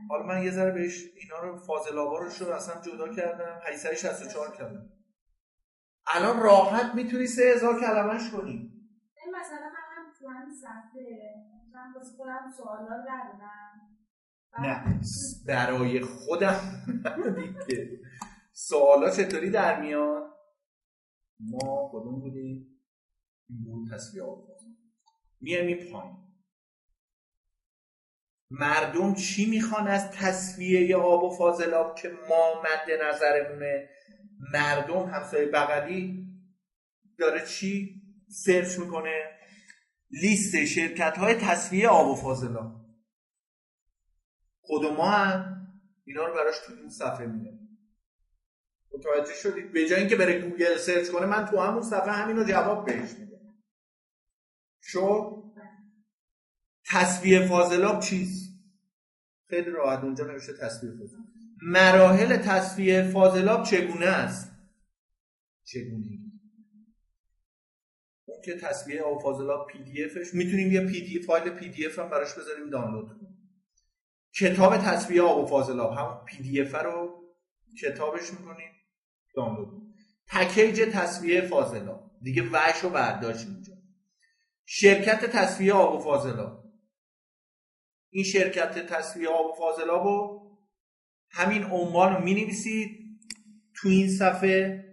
حالا من یه ذره بهش اینا رو فاضل رو اصلا جدا کردم. 864 کلمه. الان راحت می‌تونی سه هزار کلمهش کنی. مثلا من هم تو همین صفحه. من واسه خودم سوالا نه برای خودم دیگه سوالا چطوری در میاد؟ ما کدوم بودیم؟ این بود تصویه میایم این پایین. مردم چی می‌خوان از تصفیه آب و فاضلاب که ما مد نظرمونه؟ مردم همسایه بغلی داره چی search می‌کنه؟ لیست شرکت های تصفیه آب و فاضلاب. خود ما هم اینا رو براش تو این صفحه میده متوجه شدید؟ به جای اینکه بره گوگل search کنه من تو همون صفحه همین رو جواب بهش میدم. شو؟ تصفیه فاضلاب چیست؟ خیلی راحت اونجا نوشته تصفیه فاضلاب. مراحل تصفیه فاضلاب چگونه است؟ چگونه؟ اون که تصفیه آب فاضلاب PDF ش می‌تونیم یه پی دی فایل PDF هم براش بذاریم دانلود کنیم. کتاب تصفیه آب فاضلاب همون PDF رو کتابش می‌کنیم دانلود پکیج تصفیه فاضلاب دیگه وش رو برداشت اینجا. شرکت تصفیه آب و فاضلاب. این شرکت تصفیه آب و فاضلاب رو همین عنوان رو می‌نویسید. تو این صفحه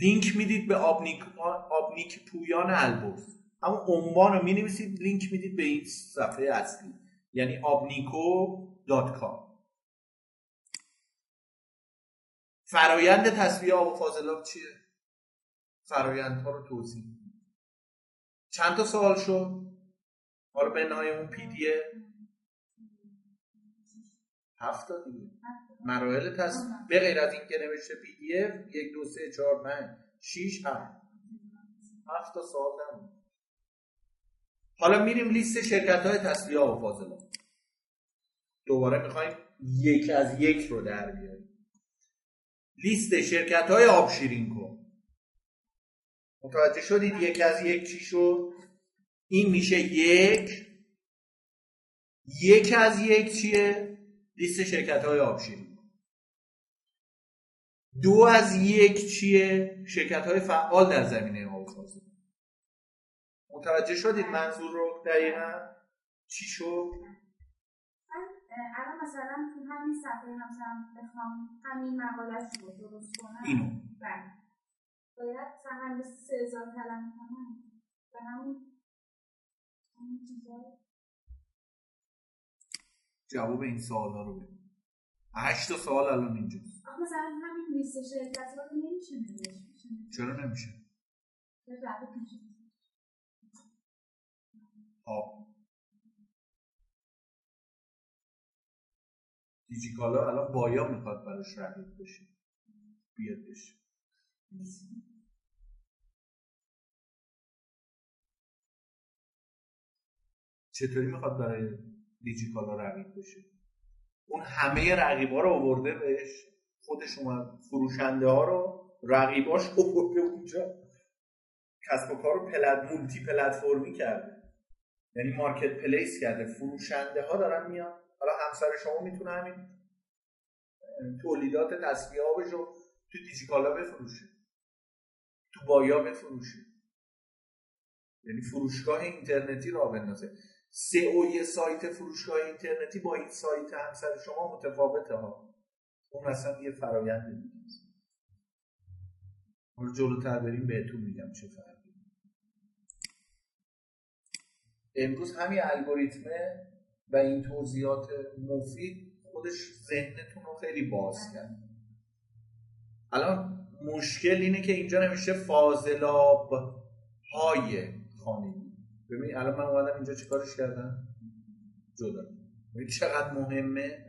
لینک می‌دید به آبنیک, آبنیک پویان البرز. همون عنوان رو می‌نویسید لینک می‌دید به این صفحه اصلی. یعنی آبنیکو dot com. فرایند تصفیه آب و فاضلاب چیه؟ فرایندها رو توضیح چند تا سوال شد؟ حالا منهای اون PDF هفت تا دیگه. مراحل تصفیه به غیر از این که نوشته PDF یک دو سه چهار پنج شیش هفت. هفت تا سوال حالا میریم لیست شرکت های تصفیه آب و فاضلاب دوباره می‌خوایم یک از یک رو در بیاریم. لیست شرکت های آب شیرین کن. متوجه شدید یک از یک چی شد؟ این میشه یک. یک از یک چیه؟ لیست شرکت های آب شیرین دو از یک چیه؟ شرکت های فعال در زمینه آب متوجه شدید منظور رو دقیقا؟ چی شد؟ الان مثلا تو همین صفحه مثلا بخوام همین مقالش رو درست کنم. اینو. بله. باید مثلا به سه هزار کلمه کنم. به همون همون چیزا جواب این سوال ها رو بده هشت سوال الان اینجاست. مثلا همین لیست شرکت ها رو نمیشه چرا نمیشه؟ آب دیجیکالا الان بایا می‌خواد براش رقیب بشه. بیاد بشه. چطوری می‌خواد برای دیجیکالا رقیب بشه. اون همه رقیبا رو آورده بهش. خودش اومد فروشنده ها رو رقیباش آورده اونجا. کسب و کار رو پلت multi پلتفرمی کرده. یعنی marketplace کرده. فروشنده ها دارن میان. حالا همسر شما می‌تونه همین تولیدات تصفیه آبش رو تو دیجیکالا بفروشه. تو بایا بفروشه. یعنی فروشگاه اینترنتی را بندازه او یه سایت فروشگاه اینترنتی با این سایت همسر شما متفاوته ها. اون اصلا یه فرایند دیگه حالا جلوتر بریم بهتون میگم چه فرقی امروز همین الگوریتمه و این توضیحات مفید خودش ذهنتون رو خیلی باز کرد. الان مشکل اینه که اینجا نمیشه فاضلاب های خانگی. ببین الان من اومدم اینجا چیکارش کردم؟ جدا. ببین چقدر مهمه.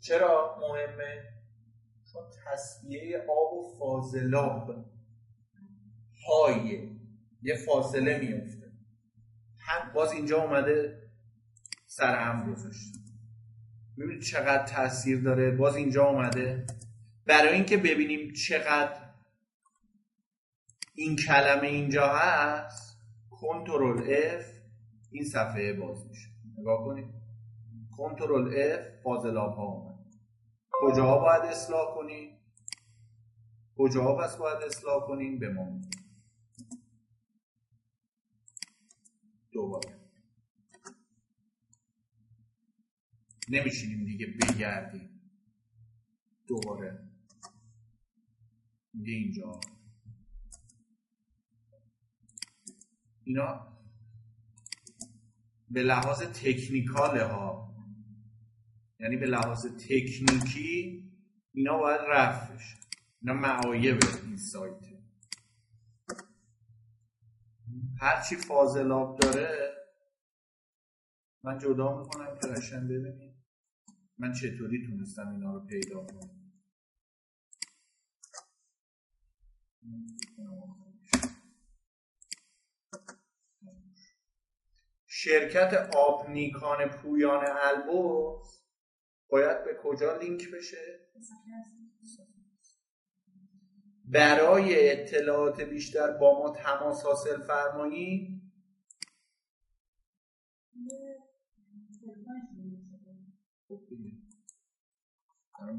چرا مهمه؟ چون تصویه آب و فاضلاب. های یه فاصله میفته باز اینجا اومده سر هم گذاشت. ببینید چقدر تاثیر داره. باز اینجا اومده. برای اینکه ببینیم چقدر این کلمه اینجا هست کنترل F این صفحه باز میشه. نگاه کنید. کنترل F فاضلاب ها اومد. کجاها باید اصلاح کنیم؟ کجاها پس باید اصلاح کنیم؟ به ما دوباره. نمیشینیم دیگه بگردیم. دوباره. میگه اینجا. اینا به لحاظ تکنیکاله ها. یعنی به لحاظ تکنیکی اینا باید رفت بشه. اینا معایب این سایت هرچی فاضلاب داره من جدا می‌کنم که قشنگ ببینید من چطوری تونستم اینا رو پیدا کنم. شرکت آبنیکان پویان البرز باید به کجا لینک بشه؟ برای اطلاعات بیشتر با ما تماس حاصل فرمایید.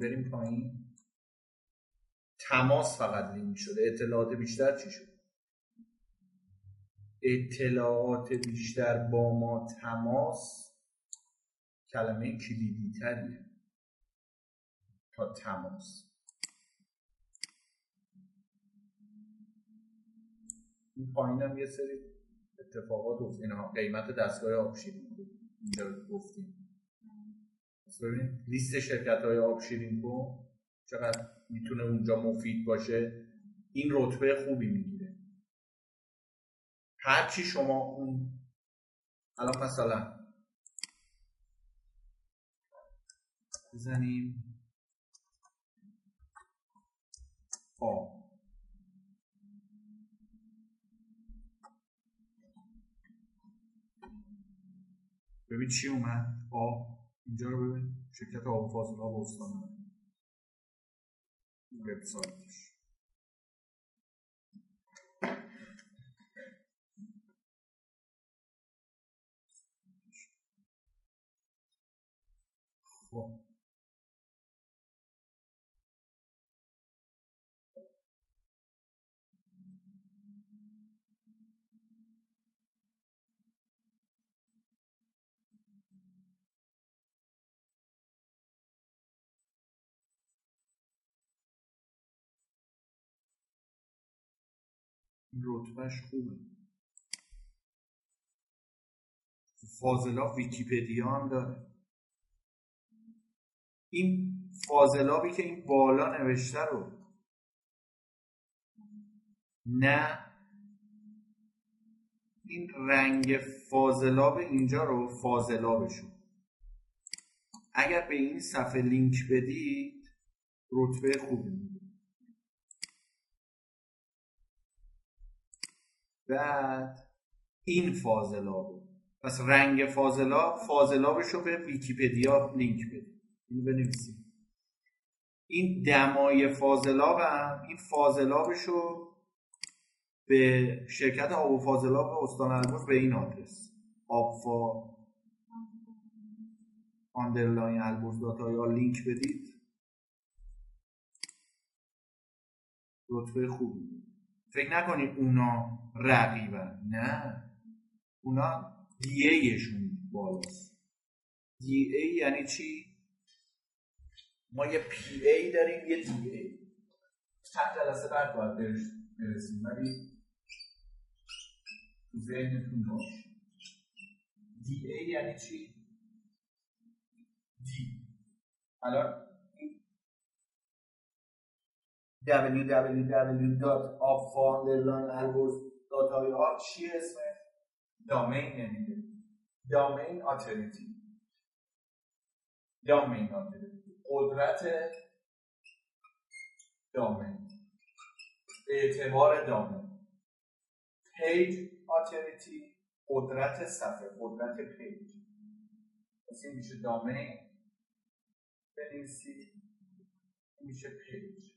بریم پایین. تماس فقط لینک شده. اطلاعات بیشتر چی شد؟ اطلاعات بیشتر با ما تماس. کلمه کلیدی تریه تا تماس. این پایین هم یه سری اتفاقات افتاد اینها. قیمت دستگاه آبشیرین اینجا گفتیم. ببینید لیست شرکت های آبشیرین کو چقدر می‌تونه اونجا مفید باشه. این رتبه خوبی می‌گیره. هرچی شما اون الان مثلا بزنیم. آ ببین چی اومد؟ آ اینجا رو ببین. شرکت آب فاضل آب استان. وبسایتش. خب رتبهش خوبه فاضلاب ویکیپدیا هم داره این فاضلابی که این بالا نوشته رو نه. این رنگ فاضلاب اینجا رو فاضلابشون. اگر به این صفحه لینک بدید رتبه خوبی بعد این فاضلابه. پس رنگ فاضلاب فاضلابش رو به ویکیپدیا لینک بدید. اینو بنویسید این دمای فاضلاب هم این فاضلابش رو به شرکت آب و فاضلاب استان البرز به این آدرس. آبفا underline البرز داتا یا لینک بدید. رتبه خوبی. فکر نکنید اونا رقیبن نه. اونا DA شون بالاست. DA یعنی چی؟ ما یه PA داریم یه DA چند جلسه بعد باید برسیم. ولی تو ذهنتون باش. دی ای یعنی چی؟ دی. الان؟ www.abfounderlinealbos.ir چی اسمه؟ دامین نمیده دامین آتریتی دامین آتریتی قدرت دامین اعتبار دامین page authority قدرت صفحه قدرت page پس این میشه domain بنویسید میشه page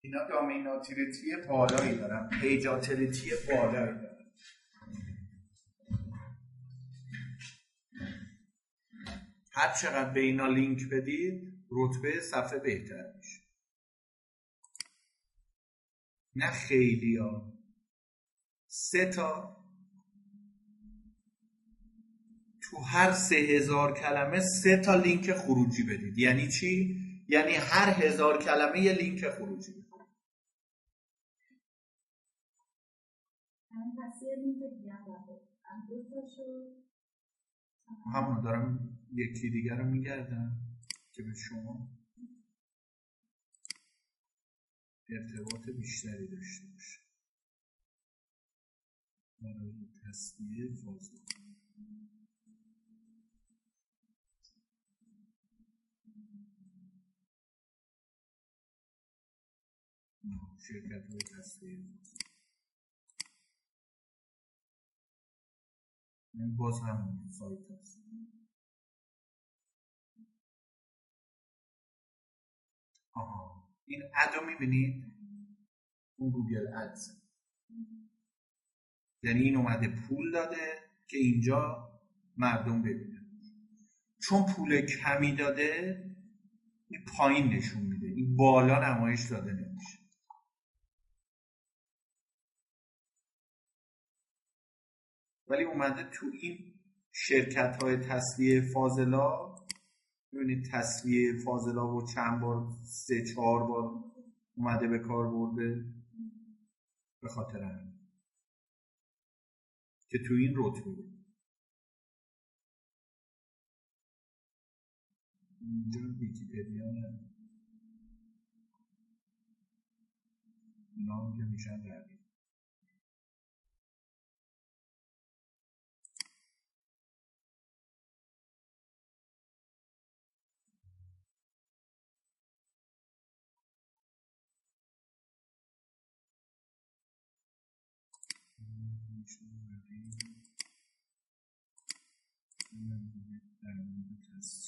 اینا domain authority بالایی دارن. page authority بالایی دارن. هر چقدر به اینا لینک بدید رتبه صفحه بهتر میشه. نه خیلی ها. سه تا. تو هر سه هزار کلمه سه تا لینک خروجی بدید. یعنی چی؟ یعنی هر هزار کلمه یه لینک خروجی. بدید همون دارم یکی دیگر رو میگردم که به شما ارتباط بیشتری داشته باشه. برای تصویه فاز شرکت های تصویه باز هم سایت هست. این اد رو می‌بینید؟ اون گوگل ادز. یعنی این اومده پول داده که اینجا مردم ببینن. چون پول کمی داده این پایین نشون میده. این بالا نمایش داده نمیشه. ولی اومده تو این شرکت های تصویه ببینید تصویه فاضلا و چند بار سه چهار بار اومده به کار برده؟ به خاطر همین. که تو این رتبه. اینجا ویکیپدیا اینا هم که میشن رقیب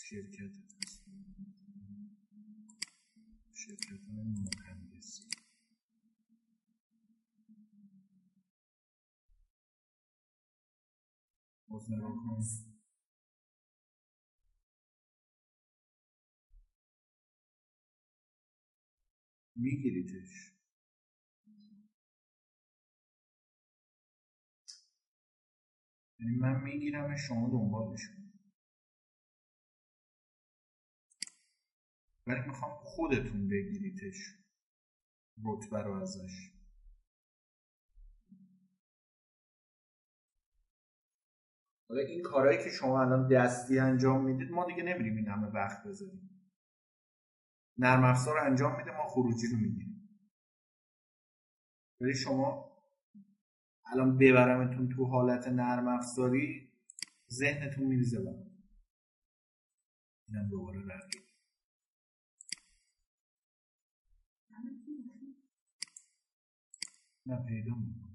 شرکت شرکت مهندسی میگیریدش. یعنی من می‌گیرم شما دنبالش کن ولی می‌خوام خودتون بگیریدش رتبه رو ازش. حالا این کارهایی که شما الان دستی انجام می‌دید ما دیگه نمیریم این همه وقت بذاریم. نرم افزار انجام میده ما خروجی رو می‌گیریم. ولی شما الان ببرمتون تو حالت نرم افزاری ذهنتون میریزه با. اینم دوباره رقیب نه پیدا می‌کنم.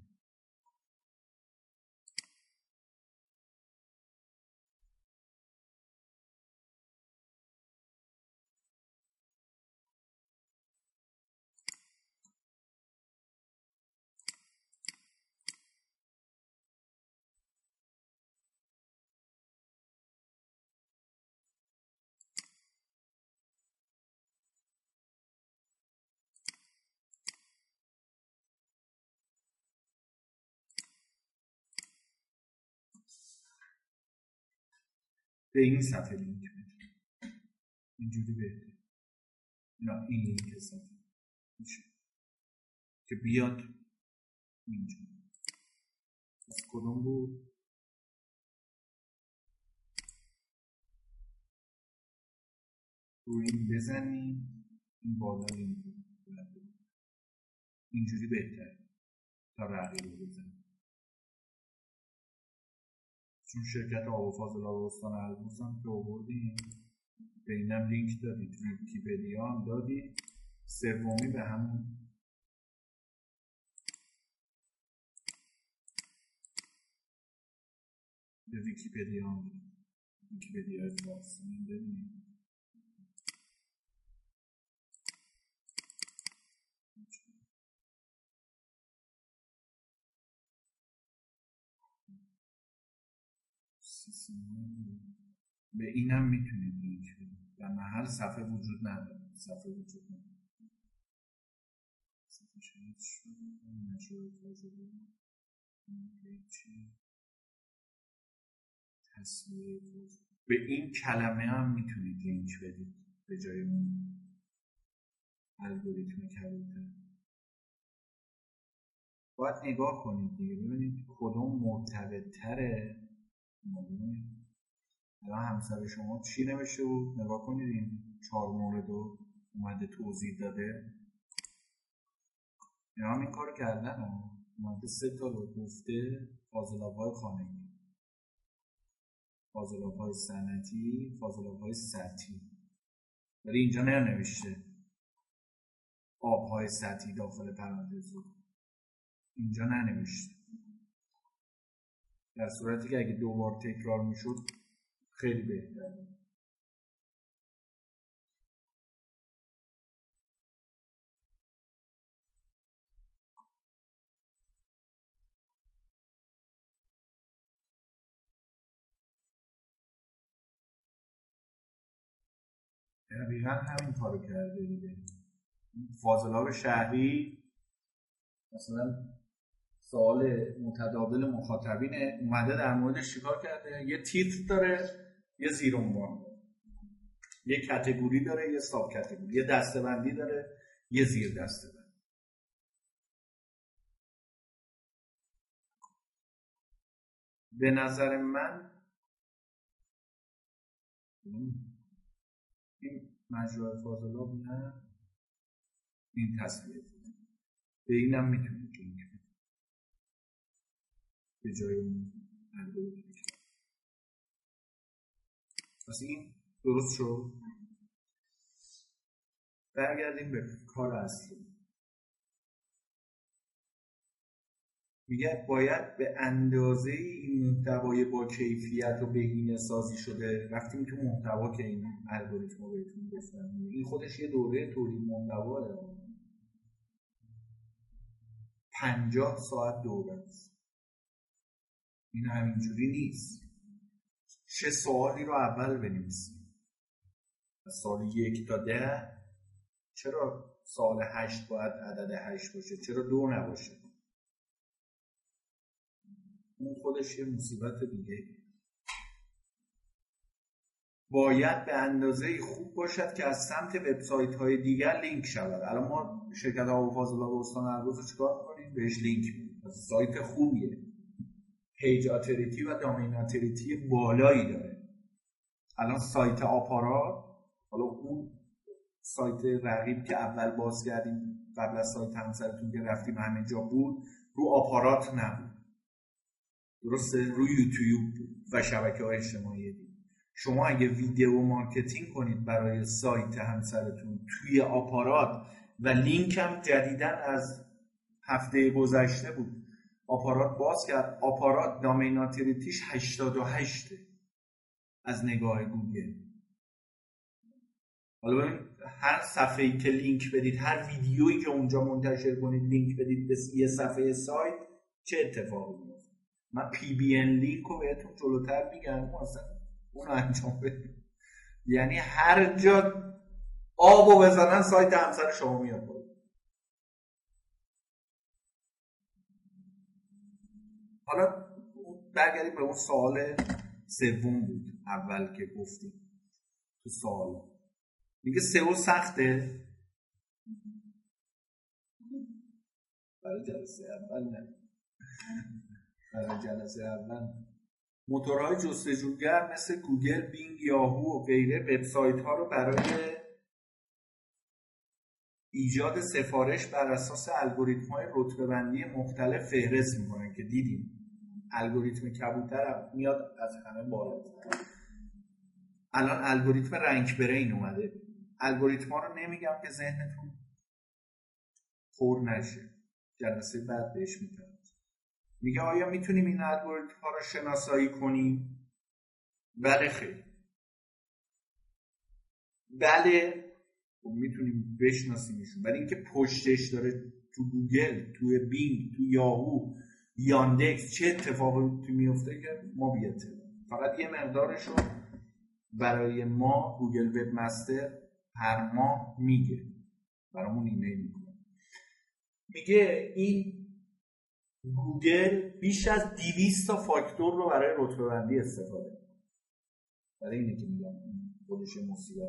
به این صفحه لینک بده. اینجوری بهتر نه این لینک صفحه میشه. که بیاد اینجا. از کدوم بود؟ روی این بزنیم. این بالا لینک. اینجوری بهتر تا رقیب رو بزنیم. چون شرکت آب و فاضلاب استان البرز هم که آوردیم. به اینم لینک دادید ویکیپدیا هم دادید. سومی به همون. به ویکیپدیا هم ویکیپدیا اجلاس ببینید به اینم می‌تونید لینک بدید در محل صفحه وجود نداره. صفحه وجود نداره. به این کلمه هم می‌تونید لینک بدید. به جای اون الگوریتم کبوتر. باید نگاه کنید دیگه. ببینید کدوم مرتبط تره الان همسر شما چی نوشته بود؟ نگاه کنید این چهار مورد رو اومده توضیح داده. اینا هم این کار کردن اومده سه تا رو گفته فاضلاب های خانگی. فاضلاب های سنتی فاضلاب های سطحی. ولی اینجا ننوشته. آبهای سطحی داخل پرانتز اینجا ننوشته. در صورتی که اگه دوبار تکرار می‌شد خیلی بهتره دقیقا همین کارو کرده دیگه. فاضلاب شهری مثلا سوال متداول مخاطبین اومده در موردش چیکار کرده؟ یه تیتر داره یه زیر عنوان یه کتگوری داره یه ساب کتگوری یه دستبندی داره یه زیر دستبندی به نظر من این مجرای فاضلاب نه. این تصویر. به اینم می‌تونید به جای پس این درست شد؟ برگردیم به کار اصلی. میگه باید به اندازه این محتوای با کیفیت و بهینه سازی شده. رفتیم تو محتوا که این الگوریتم رو بهتون گفتم این خودش یه دوره تولید محتوا داره. پنجاه ساعت دوره است. این همینجوری نیست. چه سوالی رو اول بنویسیم. از سال یک تا ده. چرا سال هشت باید عدد هشت باشه؟ چرا دو نباشه؟ اون خودش یه مصیبت دیگه. باید به اندازه خوب باشد که از سمت وبسایت های دیگر لینک شود. الان ما شرکت آب فاضلاب استان ارگوز چیکار کنیم بهش لینک میدیم سایت خوبیه. page authority و domain authority بالایی داره. الان سایت آپارات حالا اون سایت رقیب که اول باز کردیم قبل از سایت همسرتون که رفتیم همه جا بود رو آپارات نبود. درسته؟ روی یوتیوب و شبکه های اجتماعی دید شما اگه video marketing کنید برای سایت همسرتون توی آپارات و لینک هم جدیدن از هفته گذشته بود. آپارات باز کرد. آپارات domain authority ش 88 از نگاه گوگل. حالا هر صفحه ای که لینک بدید هر ویدیویی که اونجا منتشر کنید لینک بدید به یه صفحه سایت چه اتفاقی میفته من پی بی ان لینک رو بهتون جلوتر میگم مثلا اون انجام بدید. یعنی هر جا آب و بزنن سایت همسر شما میاد حالا برگردیم به اون سوال سوم بود اول که گفتیم تو سوال. میگه سئو سخته؟ برای جلسه اول نه. برای جلسه اول. موتورهای جستجوگر مثل گوگل، بینگ، یاهو و غیره وبسایت ها رو برای ایجاد سفارش بر اساس الگوریتم های رتبه بندی مختلف فهرست می‌کنن که دیدیم. الگوریتم کبوتر میاد از همه بالا. الان الگوریتم رنگ برین اومده. الگوریتم ها رو نمیگم که ذهنتون پر نشه. جلسه بعد بهش می‌تونم میگه آیا می‌تونیم این الگوریتم ها رو شناسایی کنیم؟ بله خیلی. بله می‌تونیم بشناسیمشون. ولی اینکه پشتش داره تو گوگل تو بینگ تو یاهو یاندکس چه اتفاقی میفته که ما بیاته فقط یه مقدارش رو برای ما Google Webmaster هر ماه میگه. برامون ایمیل می‌کنه. میگه این گوگل بیش از 200 تا فاکتور رو برای رتبه بندی استفاده برای اینه که میگم خودش مصیبت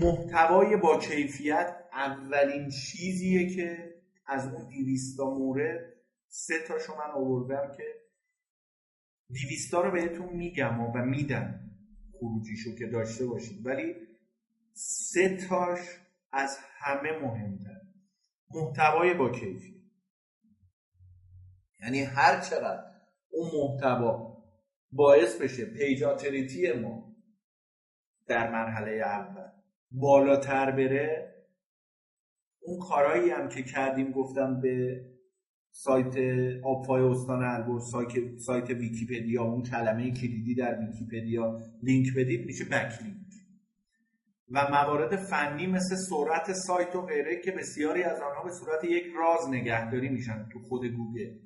محتوای با کیفیت اولین چیزیه که از اون دیویستا مورد سه تاشو من آوردم که دیویستا رو بهتون میگم و میدم خروجیشو که داشته باشید. ولی سه تاش از همه مهمتر. محتوای با کیفیت. یعنی هر چقدر اون محتوا باعث بشه پیجاتریتی ما در مرحله اول بالاتر بره اون کارهایی هم که کردیم گفتم به سایت آبفای استان البرز سایت, سایت ویکیپدیا اون کلمه کلیدی در ویکیپدیا لینک بدید میشه backlink. و موارد فنی مثل سرعت سایت و غیره که بسیاری از آنها به صورت یک راز نگهداری میشن تو خود گوگل.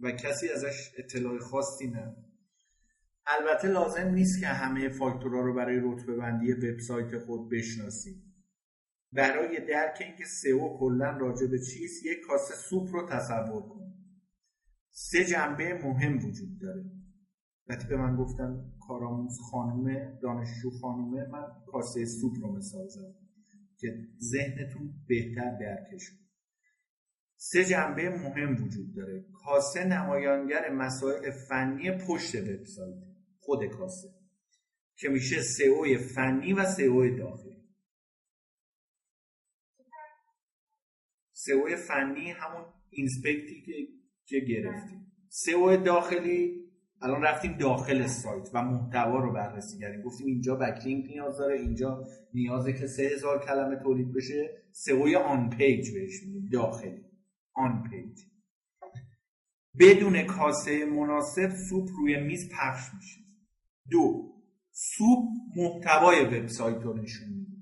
و کسی ازش اطلاع خاصی نه البته لازم نیست که همه فاکتورها رو برای رتبه بندی وبسایت خود بشناسید برای درک اینکه سئو کلا راجع به چیست یک کاسه سوپ رو تصور کن سه جنبه مهم وجود داره. وقتی به من گفتن کارآموز خانومه دانشجو خانومه من کاسه سوپ رو مثال که ذهنتون بهتر درکش سه جنبه مهم وجود داره. کاسه نمایانگر مسائل فنی پشت وبسایت. خود کاسه که میشه سئو فنی و سئو داخلی. سئو فنی همون inspect ی که که گرفتیم. سئو داخلی الان رفتیم داخل سایت و محتوا رو بررسی کردیم. گفتیم اینجا backlink نیاز داره اینجا نیازه که سه هزار کلمه تولید بشه. سئو on page بهش میگیم داخلی. on page. بدون کاسه مناسب سوپ روی میز پخش میشه. دو سوپ محتوای وبسایت رو نشون میده.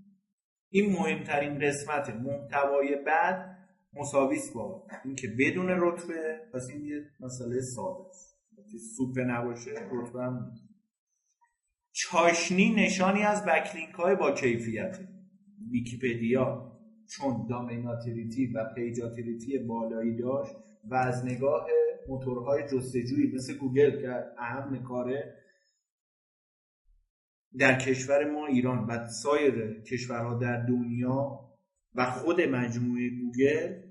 این مهمترین قسمت محتوای بعد مساویس با اینکه بدون رتبه پس این یه مسئله ساده است. سوپ نباشه رتبه هم چاشنی نشانی از بکلینک های با کیفیت. ویکیپدیا چون دامیناتریتی و پیجاتریتی بالایی داشت و از نگاه موتورهای جستجویی مثل گوگل که اهم کاره در کشور ما ایران و سایر کشورها در دنیا و خود مجموعه گوگل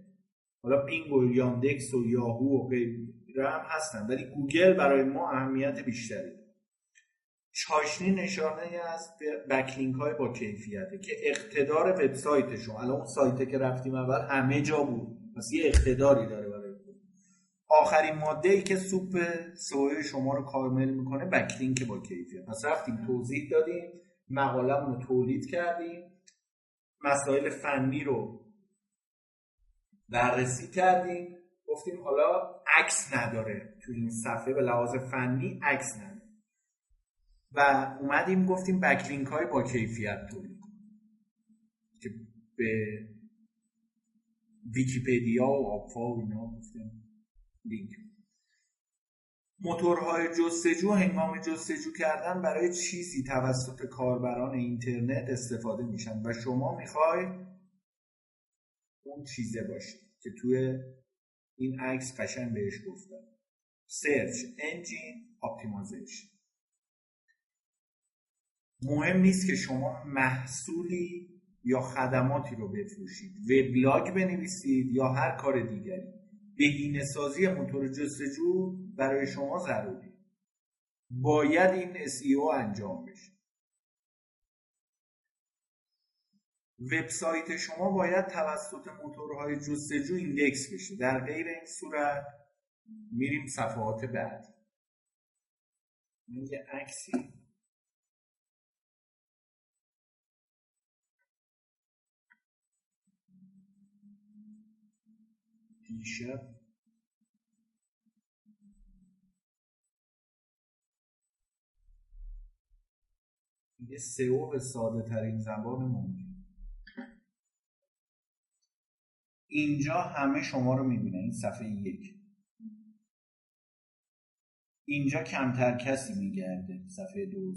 حالا بینگ و یاندکس و یاهو و غیره هم هستن ولی گوگل برای ما اهمیت بیشتری چاشنی نشانه از backlink های با کیفیته که اقتدار وبسایتشون الان اون سایته که رفتیم اول همه جا بود پس یه اقتداری داره آخرین ماده ای که سوپ سوی شما رو کامل می‌کنه بکلینک با کیفیت. پس رفتیم توضیح دادیم مقاله رو تولید کردیم. مسائل فنی رو بررسی کردیم. گفتیم حالا عکس نداره تو این صفحه به لحاظ فنی عکس نداره. و اومدیم گفتیم بکلینک های با کیفیت تولید که به ویکیپدیا و آبفا و اینا گفتیم. لینک موتورهای جستجو هنگام جستجو کردن برای چیزی توسط کاربران اینترنت استفاده میشن و شما می‌خوای اون چیزه باشید که توی این عکس قشنگ بهش گفتم search engine optimization. مهم نیست که شما محصولی یا خدماتی رو بفروشید. وبلاگ بنویسید یا هر کار دیگری. بهینه سازی موتور جستجو برای شما ضروری. باید این SEO انجام بشه. وبسایت شما باید توسط موتورهای جستجو ایندکس بشه. در غیر این صورت میریم صفحات بعد. یه عکسی دیشب. یه سئو به ساده ترین زبان ممکن. اینجا همه شما رو می‌بینه این صفحه یک. اینجا کمتر کسی میگرده صفحه دو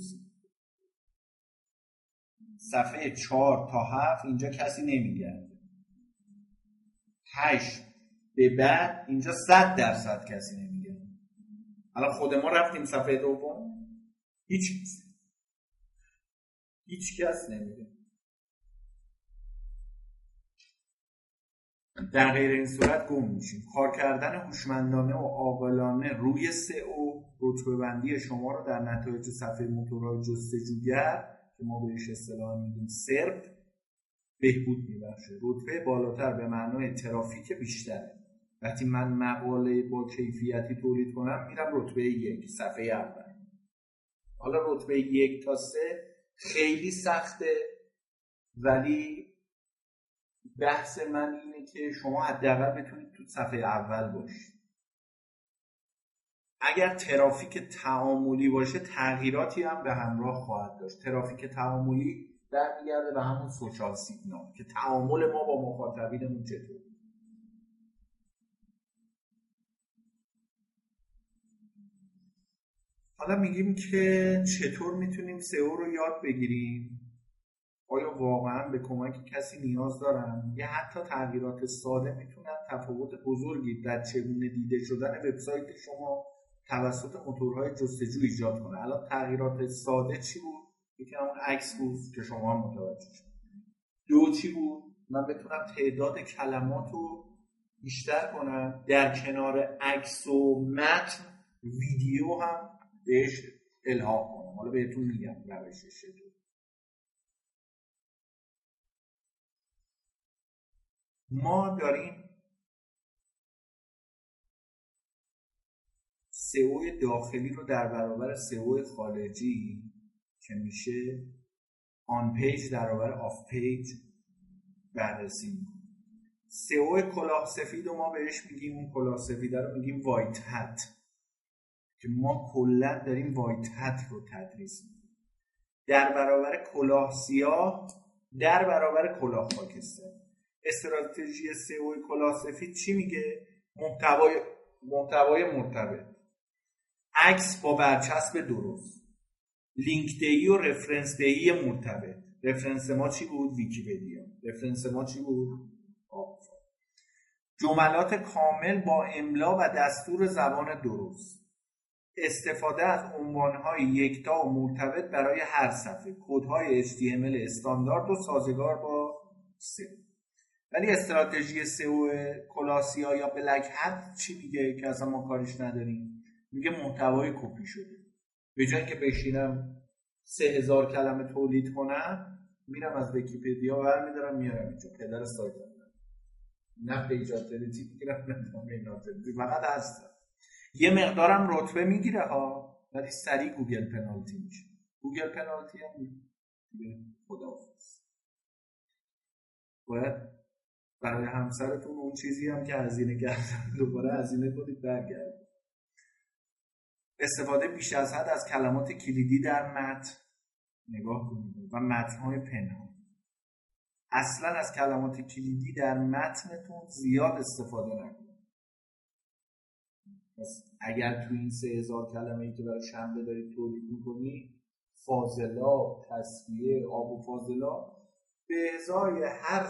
صفحه چهار تا هفت اینجا کسی نمیگرده. هشت به بعد اینجا صد درصد کسی نمیگه. الان خود ما رفتیم صفحه دوم. هیچ هیچ کس نمیگه. در غیر این صورت گم میشیم. کار کردن هوشمندانه و عاقلانه روی او رتبه بندی شما رو در نتایج صفحه موتورهای جستجوگر که ما بهش اصطلاح میگیم سرپ بهبود میبخشه. رتبه بالاتر به معنای ترافیک بیشتره. وقتی من مقاله با کیفیتی تولید کنم میرم رتبه یک صفحه اول. حالا رتبه یک تا سه خیلی سخته ولی بحث من اینه که شما حداقل بتونید تو صفحه اول باشید. اگر ترافیک تعاملی باشه تغییراتی هم به همراه خواهد داشت. ترافیک تعاملی برمیگرده به همون سوشال سیگنال که تعامل ما با مخاطبینمون چطور؟ حالا میگیم که چطور می‌تونیم سئو رو یاد بگیریم؟ آیا واقعا به کمک کسی نیاز دارم یا حتی تغییرات ساده می‌تونن تفاوت بزرگی در چگونه دیده شدن وبسایت شما توسط موتورهای جستجو ایجاد کنه؟ الان تغییرات ساده چی بود؟ یکی همون عکس بود که شما متوجه شد دو چی بود؟ من بتونم تعداد کلمات رو بیشتر کنم. در کنار عکس و متن ویدیو هم بهش الهام کنم. حالا بهتون میگم روشش ما داریم سئو داخلی رو در برابر سئو خارجی که میشه on page در برابر off page بررسی می‌کنیم. سئو کلاه سفید و ما بهش میگیم. اون کلاه سفید رو میگیم white hat که ما کلا داریم white hat رو تدریس می‌کنیم. در برابر کلاه سیاه در برابر کلاه خاکستر. استراتژی سئو کلاه سفید چی میگه؟ محتوای محتوای مرتبط. عکس با برچسب درست. لینک دهی و رفرنس دهی مرتبط. رفرنس ما چی بود؟ ویکیپدیا. رفرنس ما چی بود؟ جملات کامل با املا و دستور زبان درست. استفاده از عنوانهای یکتا و مرتبط برای هر صفحه. کدهای HTML استاندارد و سازگار با سئو ولی استراتژی سئو کلاسیا یا بلک هد چی میگه که اصلا ما کارش نداریم؟ میگه محتوای کپی شده. به جای که بشینم سه هزار کلمه تولید کنم میرم از ویکیپدیا برمیدارم میارم اینجا. پدر سایت نه. پیجاتریتی می‌گیرم نه فقط هستم. یه مقدارم رتبه می‌گیره ها ولی سریع گوگل پنالتی میشه. گوگل پنالتی هم خداحافظ. باید برای همسرتون اون چیزی هم که هزینه کردن دوباره هزینه کنید برگرد استفاده بیش از حد از کلمات کلیدی در متن. نگاه کنید. و متنهای پنهان. اصلا از کلمات کلیدی در متنتون زیاد استفاده نکنید. اگر تو این سه هزار کلمه ای که برای شنبه دارید تولید می‌کنی فاضلا تصویه آب و فاضلا به ازای هر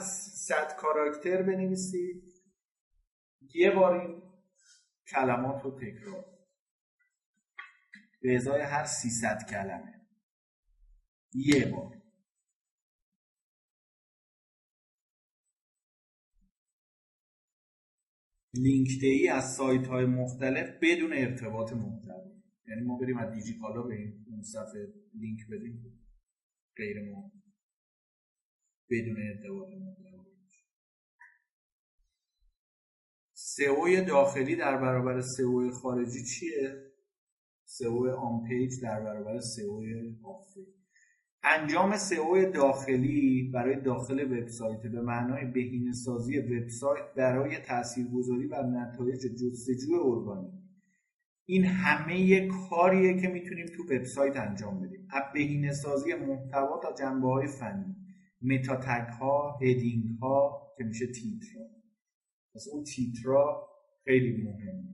صد کاراکتر بنویسید یه بار این کلمات رو تکرار. به ازای هر 300 کلمه. یه بار. لینک دهی از سایت های مختلف بدون ارتباط محتوا. یعنی ما بریم از دیجیکالا به این صفحه لینک بدیم. غیر ما. بدون ارتباط محتوا. سئو داخلی در برابر سئو خارجی چیه؟ سئو on page در برابر سئو off انجام سئو داخلی برای داخل وبسایت به معنای بهینه سازی وبسایت برای تاثیرگذاری بر نتایج جستجو ارگانیک این همه کاریه که می‌تونیم تو وبسایت انجام بدیم. از بهینه سازی محتوا تا جنبه های فنی متا ها هدینگ ها که میشه تیتر پس اون تیترا خیلی مهمه.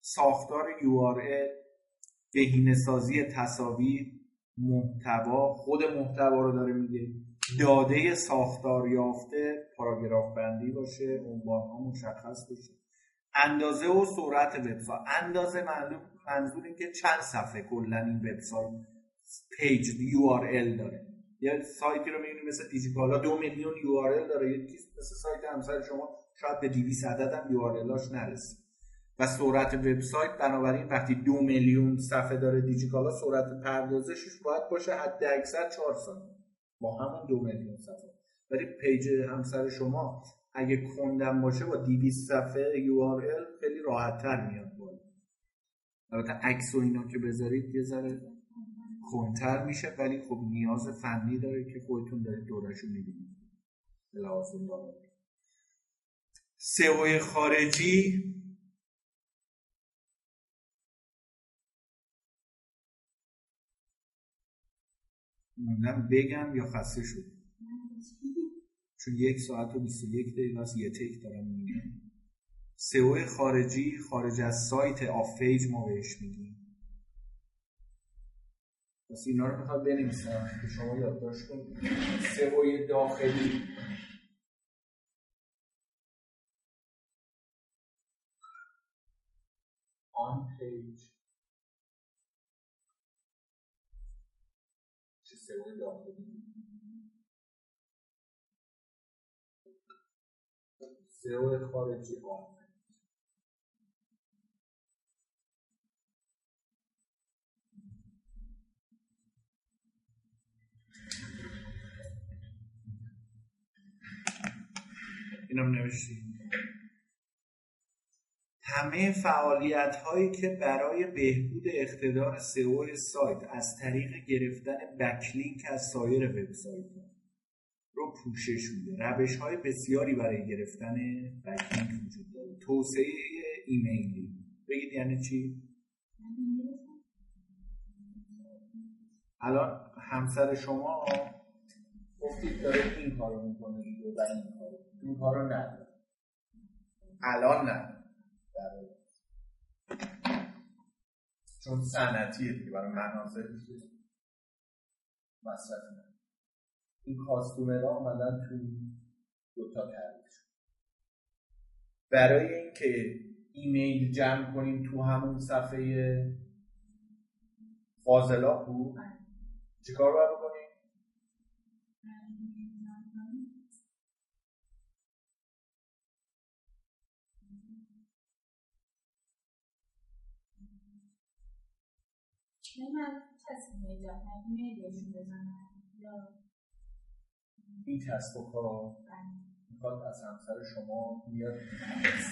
ساختار URL بهینه سازی تصاویر محتوا خود محتوا رو داره میگه. داده ساختار یافته پاراگراف بندی باشه عنوان ها مشخص باشه اندازه و سرعت وبسایت. اندازه منظور این که چند صفحه کلا این وبسایت page URL داره. یه سایتی رو می‌بینید مثل دیجیکالا دو میلیون URL داره. یه مثل سایت همسر شما شاید به 200 عدد هم URL نرسه. و سرعت وبسایت بنابراین وقتی دو میلیون صفحه داره دیجیکالا سرعت پردازشش باید باشه حد اکثر 4 ثانیه. با همون دو میلیون صفحه. ولی page همسر شما اگه کندم باشه با 200 صفحه یو خیلی راحت تر میاد بالا. البته عکس و اینا که بذارید یه ذره کنتر میشه ولی خب نیاز فنی داره که خودتون دارید دورشو می‌بینید. لازم داره سئو خارجی موندم بگم یا خسته شد چون یک ساعت و 21 دقیقه است یه تک دارم میگم سئو خارجی خارج از سایت off page ما بهش میگیم. پس اینا رو می‌خواد بنویسم. که شما یادداشت کنید. سئو داخلی. چه سئو داخلی سئو خارجی آن اینم نوشتیم همه فعالیت هایی که برای بهبود اقتدار سئو سایت از طریق گرفتن بکلینک از سایر وبسایت رو پوشش میده. روش های بسیاری برای گرفتن بکلینک وجود داره. توسعه ایمیلی. بگید یعنی چی؟ الان همسر شما گفتید داره این کارو می‌کنه و این کارو این کارو نداره. الان نه چون صنعتیه دیگه برای مناظر مصرف این کاستومرها آمدن توی دوتا تعریف برای اینکه ایمیل جمع کنیم تو همون صفحه فاضلا بود چیکار باید بکنیم؟ من تصمیم ایجاد بزنم یا. این کسب و کار می‌خواد از همسر شما میاد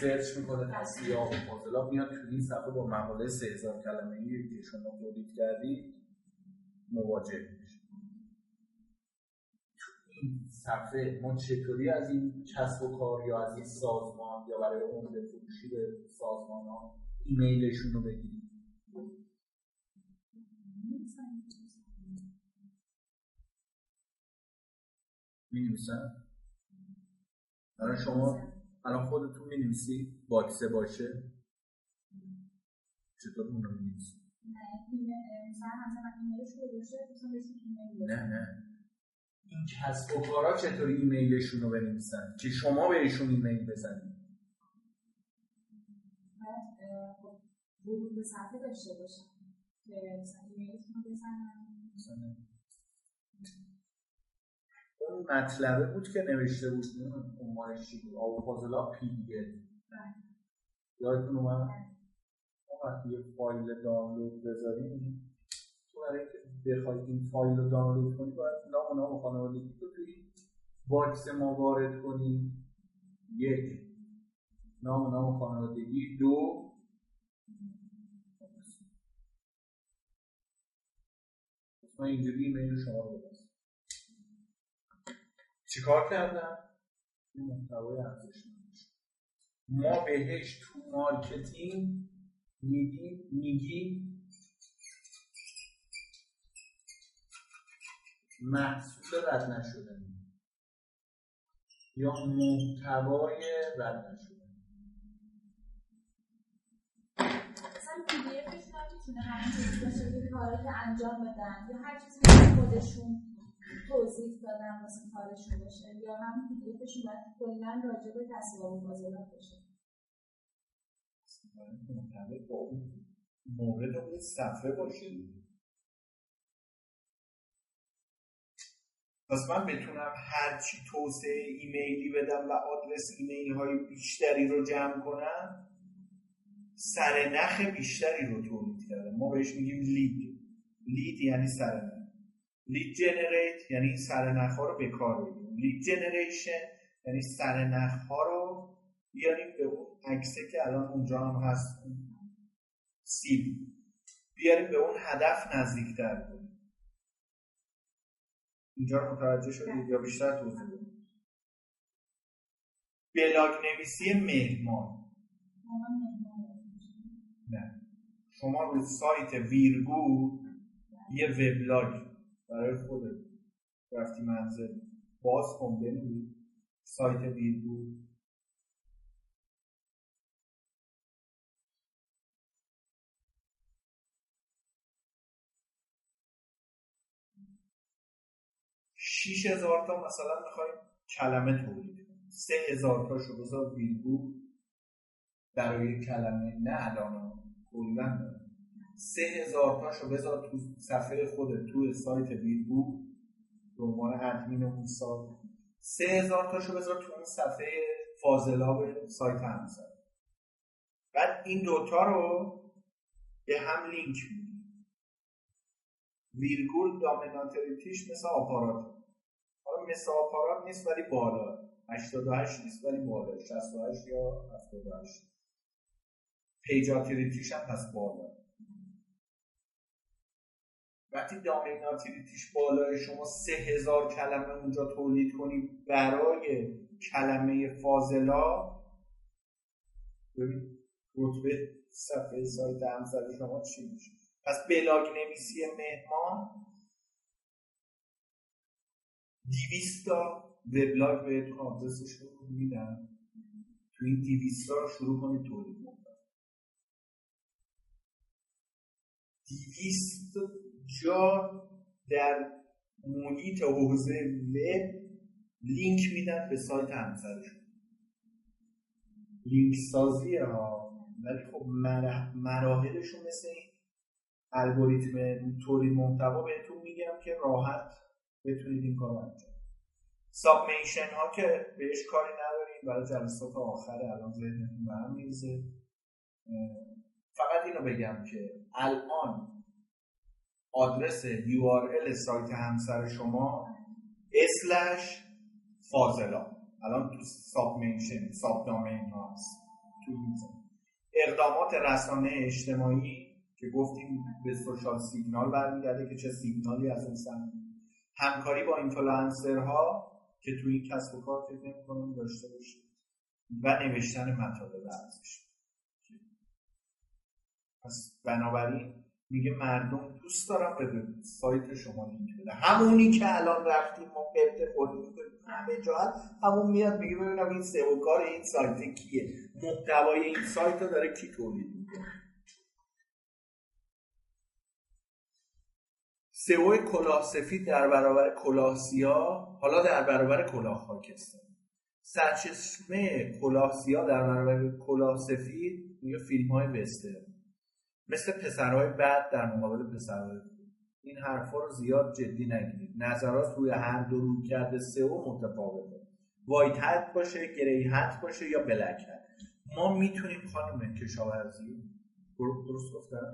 سرچ می‌کنه تصویه و فاضلا میاد تو این صفحه با مقاله 3000 کلمه ای که شما تولید کردی مواجه میشه این صفحه ما چطوری از این کسب و کار یا از این سازمان یا برای عمده فروشی به سازمان ها ایمیلشون رو بگیریم؟ می نویسن الان شما الان خودتون می نویسی باکسه باشه؟ چطور اون رو می نویسی نه نه. این کسب و کارا چطوری ایمیلشون رو بنویسن؟ که شما بهشون ایمیل بزنید. ورود به صفحه داشته باشن. که مثلا ایمیلتون رو بزنن. اون مطلبه بود که نوشته بود عنوانش چی بود آب فاضلا پی دیگه یادتون اومد؟ ما وقتی یه فایل دانلود بذاریم تو برای اینکه بخوای این فایل رو دانلود کنی باید نام نام خانوادگی تو توی box ما وارد کنی. یک. نام نام خانوادگی. دو. من اینجوری ایمیل شما رو بدم چیکار کردم این محتوای ارزشمند ما بهش تو marketing میگیم میگیم محصول رد نشده. یا محتوای رد نشده. می‌تونه همون چیزی باشه که کاری که انجام بدن یا هر چیزی که خودشون توضیح دادن واسه کارشون باشه یا هم پی دی افشون باید کلا راجع به تصویر مفاضلات باشه. مورد اون صفحه باشه پس من بتونم هرچی توسعه ایمیلی بدم و آدرس ایمیلی های بیشتری رو جمع کنم سرنخ بیشتری رو تولید کردم. ما بهش میگیم لید. لید یعنی سرنخ لید جنریت یعنی سرنخ ها رو به کار بگیریم لید جنریشن یعنی سرنخ ها رو بیاریم به اون عکسه که الان اونجا هم هست. سیب بیاریم به اون هدف نزدیکتر کنیم اینجا رو متوجه شدید یا بیشتر توضیح بدید؟ بلاگ نویسی مهمان. نه. شما رو سایت ویرگو یه وبلاگ برای خودت رفتی منزل. باز کن ببینید سایت ویرگو شیش هزار تا مثلا می‌خوایم کلمه تولید سه هزار تاشو بذار ویرگو برای کلمه نه الان. کلا. سه هزار تاشو بذار تو صفحه خودت تو سایت ویرگو به عنوان ادمین اون سایت. سه هزار تاشو بذار تو اون صفحه فاضلاب سایت همسر بعد این دوتا رو به هم لینک میدی ویرگول دامیناتریتیش مثل آپارات. حالا مثل آپارات نیست ولی بالا. 88 نیست ولی بالا. 68 یا 78 پیجاتریتیش هم پس بالا. وقتی دامیناتریتیش بالای شما سه هزار کلمه اونجا تولید کنی برای کلمه فاضلا ببین رتبه صفحه سایت همسر شما چی میشه؟ پس بلاگ نویسی مهمان دیویستا وبلاگ بهتون آدرسش رو میدم تو این دیویستا رو شروع کنید تولید دیویست جا در محیط حوزه وب لینک میدن به سایت همسرشون. لینک سازی ها ولی خب مراحلشون مثل این الگوریتم تولید محتوا بهتون میگم که راحت بتونید این کار انجام سابمیشن ها که بهش کاری نداریم برای جلسات آخر الان ذهنتون برم میرزه فقط اینو بگم که الان آدرس URL سایت همسر شما slash فاضلاب. الان تو sub mention subdomain هست. تو اقدامات رسانه اجتماعی که گفتیم به social signal برمیگرده که چه سیگنالی از اون همکاری با اینفلوئنسرها که توی این کسب و کار فکر نمی‌کنم داشته باشید و نوشتن مطالب ارزش. پس بنابراین میگه مردم دوست دارم به سایت شما لینک بده. همونی که الان رفتیم ما قبط خوردیم همه جا همون میاد میگه ببینم این سئو کار این سایت کیه. محتوای این سایت داره کی تولید می‌کنه؟ سئو کلاه سفید در برابر کلاه سیاه حالا در برابر کلاه خاکستر. سرچشمه کلاه سیاه در برابر کلاه سفید میگه فیلم های وسترن. مثل پسرهای بعد در مقابل پسرهای این حرفا رو زیاد جدی نگیرید. نظرات روی هر دو رو کرده سئو متفاوته. وایت هت باشه گری هت باشه یا بلک هت ما می‌تونیم خانم کشاورزی درست گفتم؟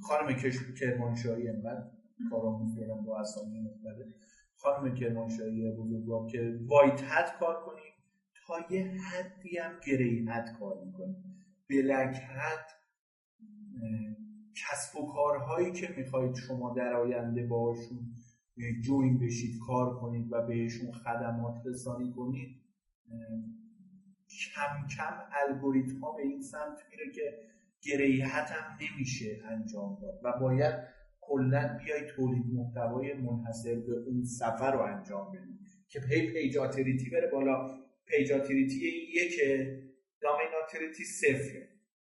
خانم کش... کرمانشاهی انقدر کارامون فعلا با اسامی مختلف. خانم کرمانشاهی بزرگوار که وایت هت کار کنیم تا یه حدی هم گری هت کار می‌کنیم. بلک هت کسب و کارهایی که می‌خواهید شما در آینده باشون جوین بشید کار کنید و بهشون خدمات رسانی کنید کم کم الگوریتم ها به این سمت میره که گریحت هم نمیشه انجام داد و باید کلا بیای تولید محتوای منحصر به اون سفر رو انجام بدید که پی page authority بره بالا. page authority یک domain authority صفره.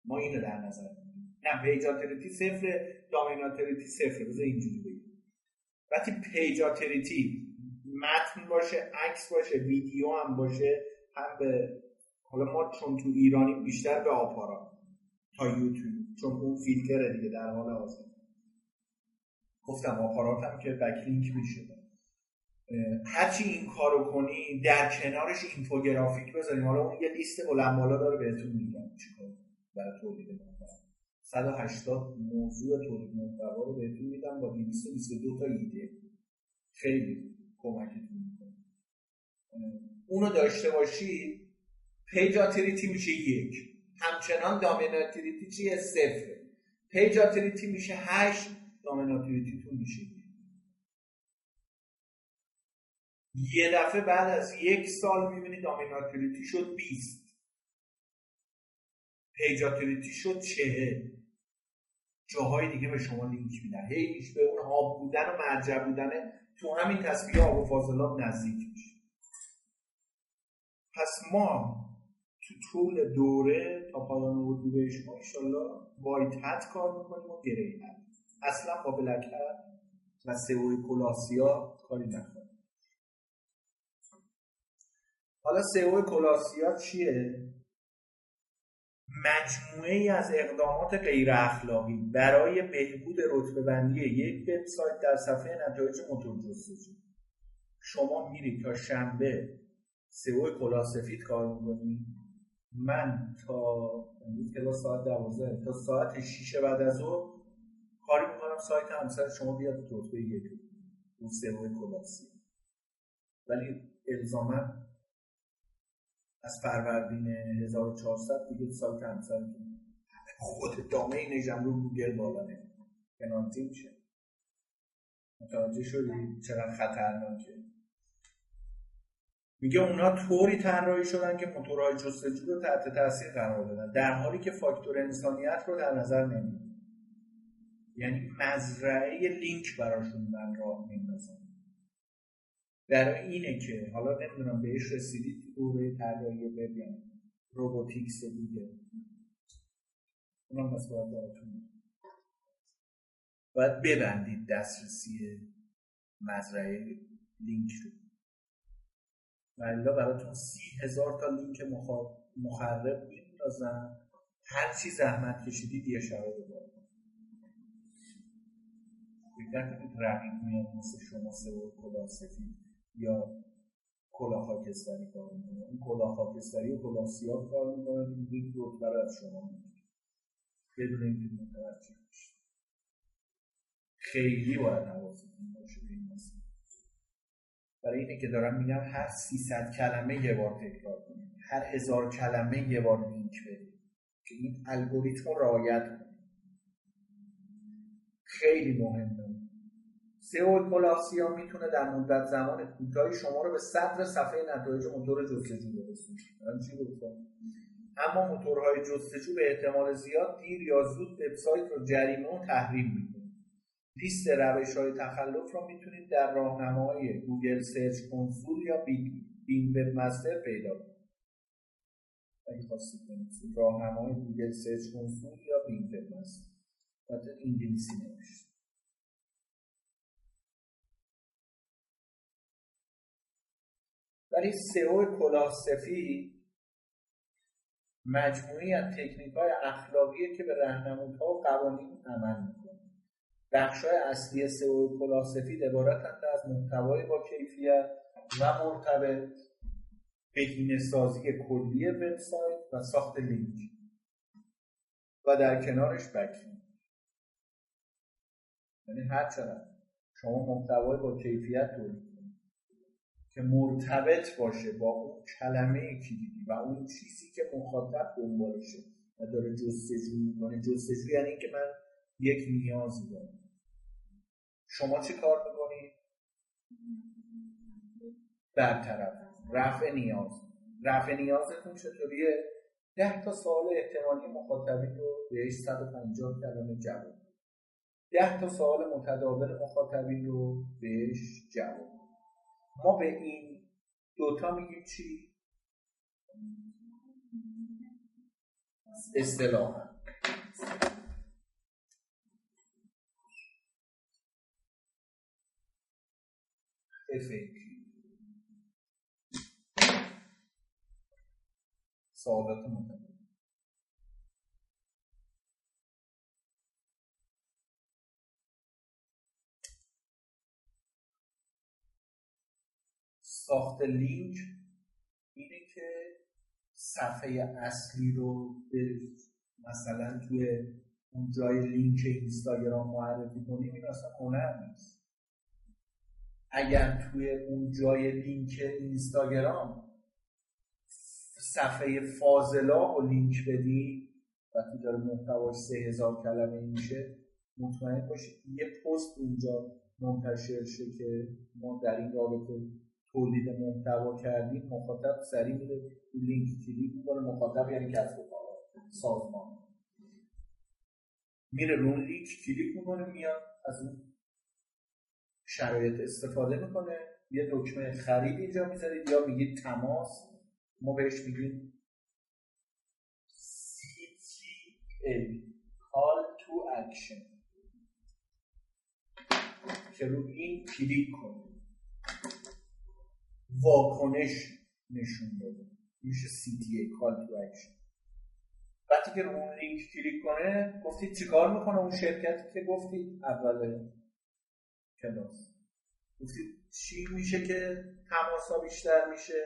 ما اینو در نظر نه page authority صفر domain authority صفر. بذار اینجوری بگیم وقتی page authority متن باشه عکس باشه ویدیو هم باشه هم به حالا ما چون تو ایرانی بیشتر به آپارات تا یوتیوب چون اون فیلتره دیگه در حال حاضر. گفتم آپاراتم که بکلینک میشه هرچی این کارو کنی در کنارش اینفوگرافیک بذاریم. حالا اون یه لیست بلند بالا داره بهتون میگم چیکار برای تولید محتوا 180 موضوع تولید محتوا رو بهتون میدم با 222 تا ایده. خیلی کمکتون می‌کنه. اونو داشته باشید page authority میشه یک. همچنان domain authority چیه؟ صفر. page authority میشه هشت domain authority تون میشه یه دفعه بعد از یک سال می‌بینید domain authority شد 20 page authority شد چهل جاهای دیگه به شما لینک میدن. هیچ به اون آب بودن و مرجع بودن تو همین تصویه آب و فاضلاب نزدیک میشه. پس ما تو طول دوره تا پایان اردیبهشت ما انشالله وایت کار می‌کنیم و گری اصلا با بلک و سئوی کلاسیا کاری نکنیم. حالا سئو کلاسیا چیه؟ مجموعه ای از اقدامات غیر اخلاقی برای بهبود رتبه بندی یک وبسایت در صفحه نتایج موتور جستجو شما میرید تا شنبه سئو کلاسفید کار می‌کنید. من تا امروز کلاس ساعت 12 تا ساعت 6 بعد از او کاری می‌کنم. سایت همسر شما بیاد رتبه یک اون سئو کلاسی. ولی الزاما از فروردین 1400 دیگه سال همسر خود دامه رو گوگل بالا پنالتی میشه متوجه شدی؟ چقدر خطرناکه. میگه اونا طوری طراحی شدن که موتورهای جستجو رو تحت تاثیر قرار بدن در حالی که فاکتور انسانیت رو در نظر نمی‌گیرن یعنی مزرعه لینک براشون من راه میندازن در اینه که حالا نمی‌دونم بهش رسیدید تو دوره طراحی وب یا روبوتیکس دیگه. اونم بس باید براتون باید ببندید دسترسی مزرعه لینک رو. ولی براتون سی هزار تا لینک مخرب میندازن. هر چی زحمت کشیدید یه شبه فکر کنید. رقیب میاد مثل شما سه و کلا سفید یا کلاه خاکستری کار می‌کنه؟ این کلاه خاکستری و کلاه سیاه کار می‌کنه. این یک رتبه از شما بدون اینکه متوجه باشید خیلی باید حواستون باشه به این مسئله. برای اینه که دارم میگم هر 300 کلمه یه بار تکرار کنید. هر هزار کلمه یه بار لینک بدید. که این الگوریتم رعایت کنید. خیلی مهمه. سئو کلاسیا می‌تونه در مدت زمان کوتاهی شما رو به صدر صفحه نتایج موتور جستجو برسونه اما موتورهای جستجو به احتمال زیاد دیر یا زود وبسایت رو جریمه و تحریم می‌کنه. لیست روش های تخلف رو می‌تونید در راهنمای Google Search Console یا Bing Webmaster پیدا کنید. راهنمای Google Search Console یا Bing Webmaster. انگلیسی نوشته ولی سئو کلاه سفید مجموعی از تکنیک های اخلاقیه که به رهنمودها و قوانین عمل می‌کنه. بخش های اصلی سئو کلاه سفید عبارتند از محتوای با کیفیت و مرتبط بهینه سازی کلی وبسایت و ساخت لینک و در کنارش بکلینک یعنی هر چقدر شما محتوای با کیفیت تولید که مرتبط باشه با اون کلمه کلیدی و اون چیزی که مخاطب دنبالشه و داره جستجو می‌کنه. جستجو یعنی اینکه من یک نیازی دارم. شما چه کار می‌کنید برطرف. رفع نیاز. رفع نیازتون چطوریه؟ ده تا سوال احتمالی مخاطبین رو بهش 150 کلمه جواب ده تا سوال متداول مخاطبین رو بهش جواب ما به این دوتا میگیم چی؟ اصطلاحا سوالات متداول ساخت لینک اینه که صفحه اصلی رو به مثلا توی اون جای لینک اینستاگرام معرفی کنیم این اصلا هنر نیست. اگر توی اون جای لینک اینستاگرام صفحه فاضلا و لینک بدی وقتی داره محتواش سه هزار کلمه میشه مطمئن باشید یه پست اونجا منتشر شه که ما در این رابطه تولید محتوا کردیم مخاطب سریع میره لینک کلیک می‌کنه مخاطب یعنی کسب و کار سازمان. میره رو لینک کلیک می‌کنه میاد از اون شرایط استفاده می‌کنه. یه دکمه خرید اینجا می‌ذارید یا میگید تماس. ما بهش میگیم CTA Call to Action. که رو این کلیک کنید. واکنش نشون بده میشه CTA Call to Action وقتی که رو اون لینک کلیک کنه گفتید چیکار می‌کنه اون شرکتی که گفتید اول کلاس. گفتید چی میشه که تماسا بیشتر میشه؟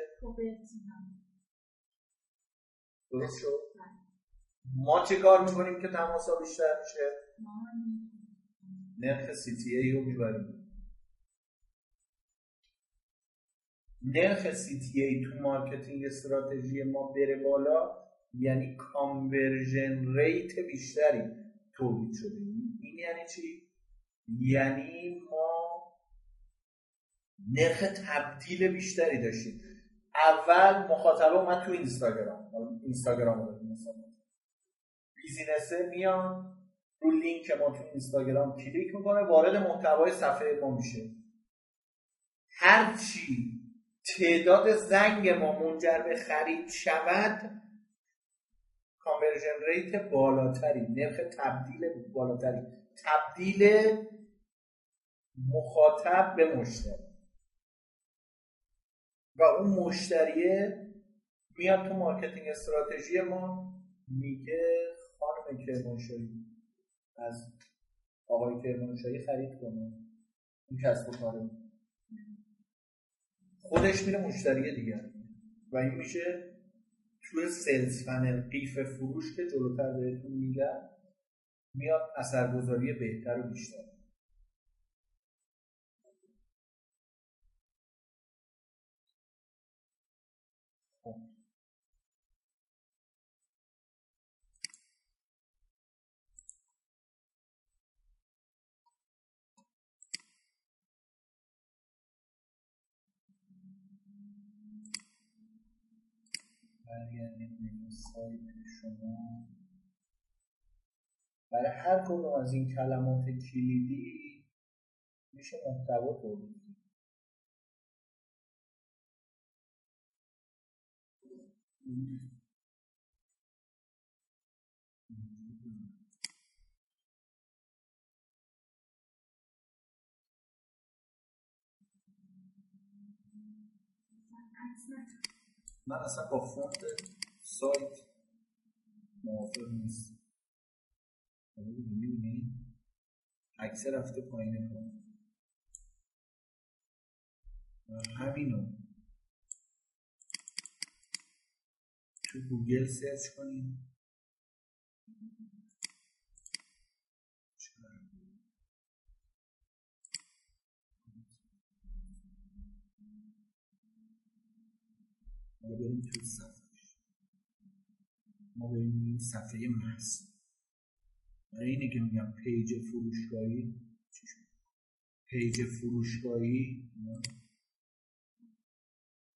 درست شد؟ ما چه کار می‌کنیم که تماسا بیشتر میشه؟ نرخ CTA رو می‌بریم. نرخ CTA تو marketing strategy ما بره بالا یعنی conversion rate بیشتری تولید شده. این یعنی چی؟ یعنی ما نرخ تبدیل بیشتری داشتیم. اول مخاطب اومد تو اینستاگرام. اینستاگرام رو business ه میان رو لینک ما تو اینستاگرام کلیک می‌کنه وارد محتوای صفحه ما میشه. هرچی تعداد زنگ ما منجر به خرید شود conversion rate بالاتری نرخ تبدیل بالاتری تبدیل مخاطب به مشتری. و اون مشتریه میاد تو marketing strategy ما میگه خانم کرمانشاهی از آقای کرمانشاهی خرید کنه. این کسب و کاره. خودش میره مشتری دیگر و این میشه توی sales funnel قیف فروش که جلوتر بهتون میگم میاد اثرگذاری بهتر و بیشتر. برگردیم به سایت شما. برای هر کدوم از این کلمات کلیدی میشه محتوا تولید من اصلا با فونت سایت موافق نیست می‌بینی عکس رفته پایین پایین همینو تو Google search کنیم. ما بریم توی صفحه. ما بریم صفحه محصول برای اینه که میگم page فروشگاهی page فروشگاهی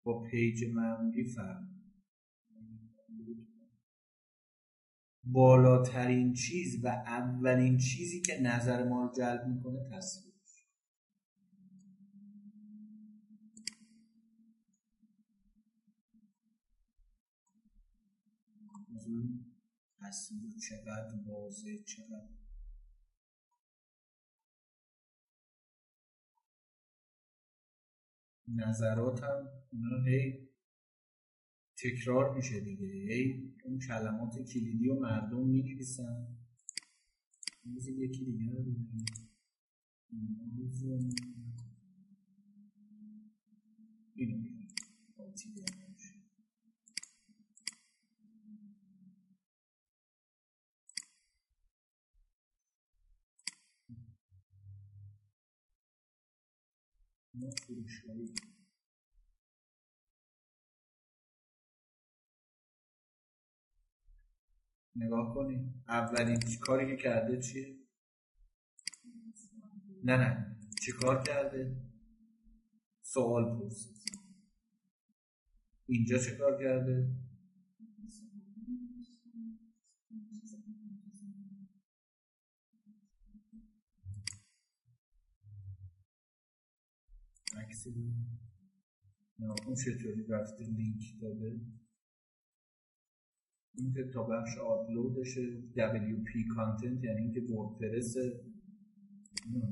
با page معمولی فرق بالاترین چیز و اولین چیزی که نظر ما رو جلب می‌کنه تصویر تصویر چقدر واضح چقدر نظراتم اینا هی تکرار میشه دیگه. هی اون کلمات کلیدی و مردم می نویسن یکی دیگه رو اینو نگاه کنید اولین کاری که کرده چیه؟ نه نه. چی کار کرده؟ سوال پرسید اینجا چه کار کرده؟ عکسی اون چطوری رفته لینک داده؟ این که تا بخش آپلودشه WP کانتنت یعنی اینکه وردپرس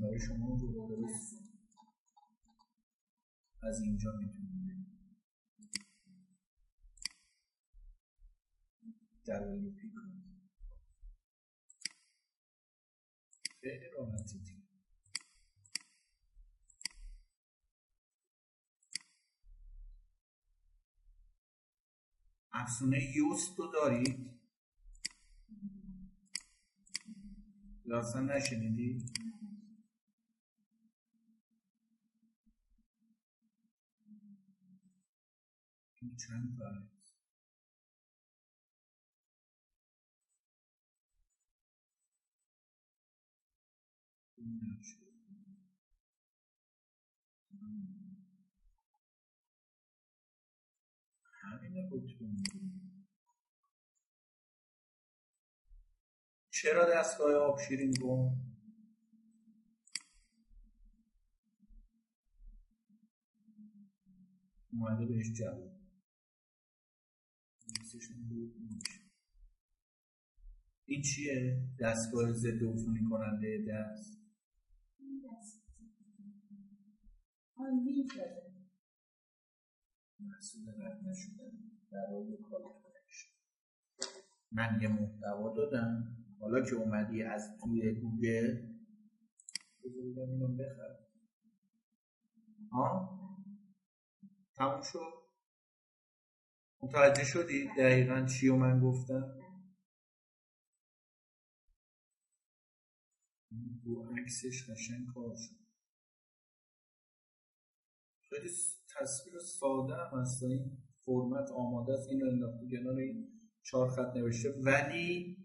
برای شما وردپرس از اینجا می‌تونید WP کانتنت خیلی راحتی دیگه افزونه یوست رو دارید؟ اصلا نشنیدی؟ این چند چرا دستگاه آب شیرین گم؟ اومده بهش جواب. این چیه؟ دستگاه ضد عفونی کننده دست. محصول رد نشدن. برای کالکولش من یه محتوا دادم. حالا که اومدی از توی گوگل بذار اینو بخر ها؟ تموم شد؟ متوجه شدی دقیقا چی رو من گفتم؟ رو عکسش قشنگ کار شد. خیلی تصویر ساده هم هست این فرمت آماده است. اینو انداخته کنار این چهار خط نوشته. ولی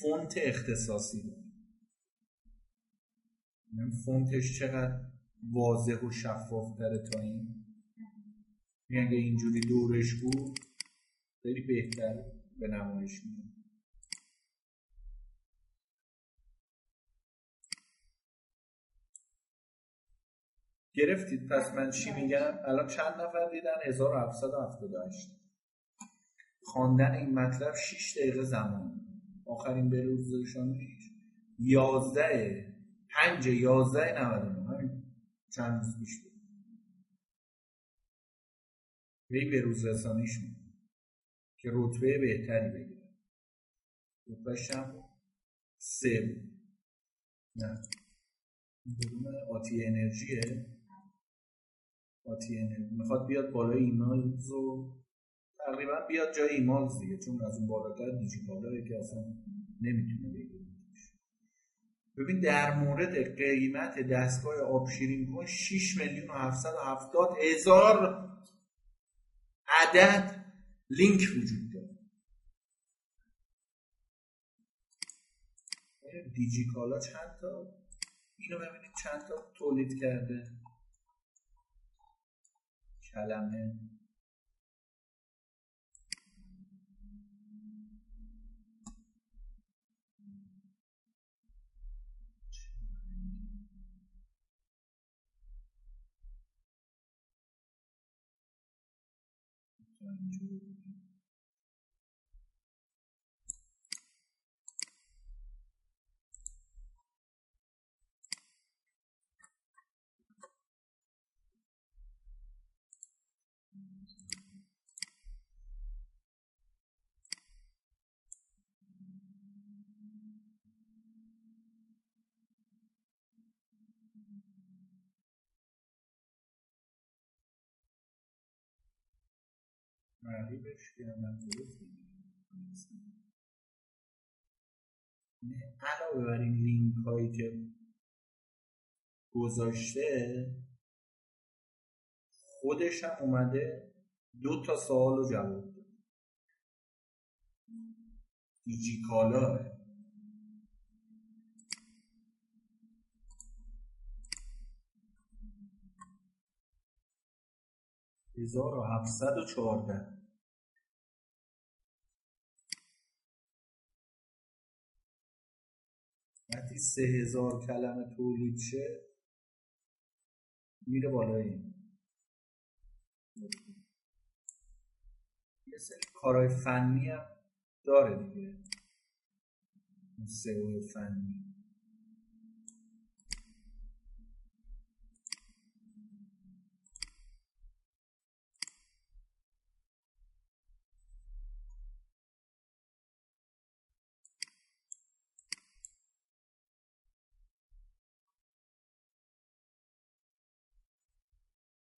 فونت اختصاصی. فونتش چقدر واضح و شفاف داره تا این. اگه اینجوری دورش بود خیلی بهتر به نمایش میاد گرفتید پس من چی میگم؟ الان چند نفر دیدن؟ 1778 خواندن این مطلب 6 دقیقه زمان. آخرین بروزشانش 11 5 11 99 همین چند روز پیش بود. به روز رسانیشون که رتبه بهتری بگیره. رتبهش هم سه بود. نه. آتی انرژیه. آتی انرژی. می‌خواد بیاد بالای ایمالز و تقریبا بیاد جای ایمالز دیگه چون از اون بالاتر دیجیکالاره که اصلا نمی‌تونه بگیره. ببین در مورد قیمت دستگاه آب شیرین کن 6 میلیون و 770 هزار عدد لینک وجود داره. دیجیکالا چند تا؟ اینو ببینید چند تا تولید کرده. کلمه. تغییرش کردم علاوه بر این لینک هایی که گذاشته خودش هم اومده دو تا سوال رو جواب داد. دیجی کالا هزار و هفتصد و چهارده. وقتی سه هزار کلمه تولید شه میره بالای این. یه سری کارهای فنی هم داره دیگه. سئو فنی.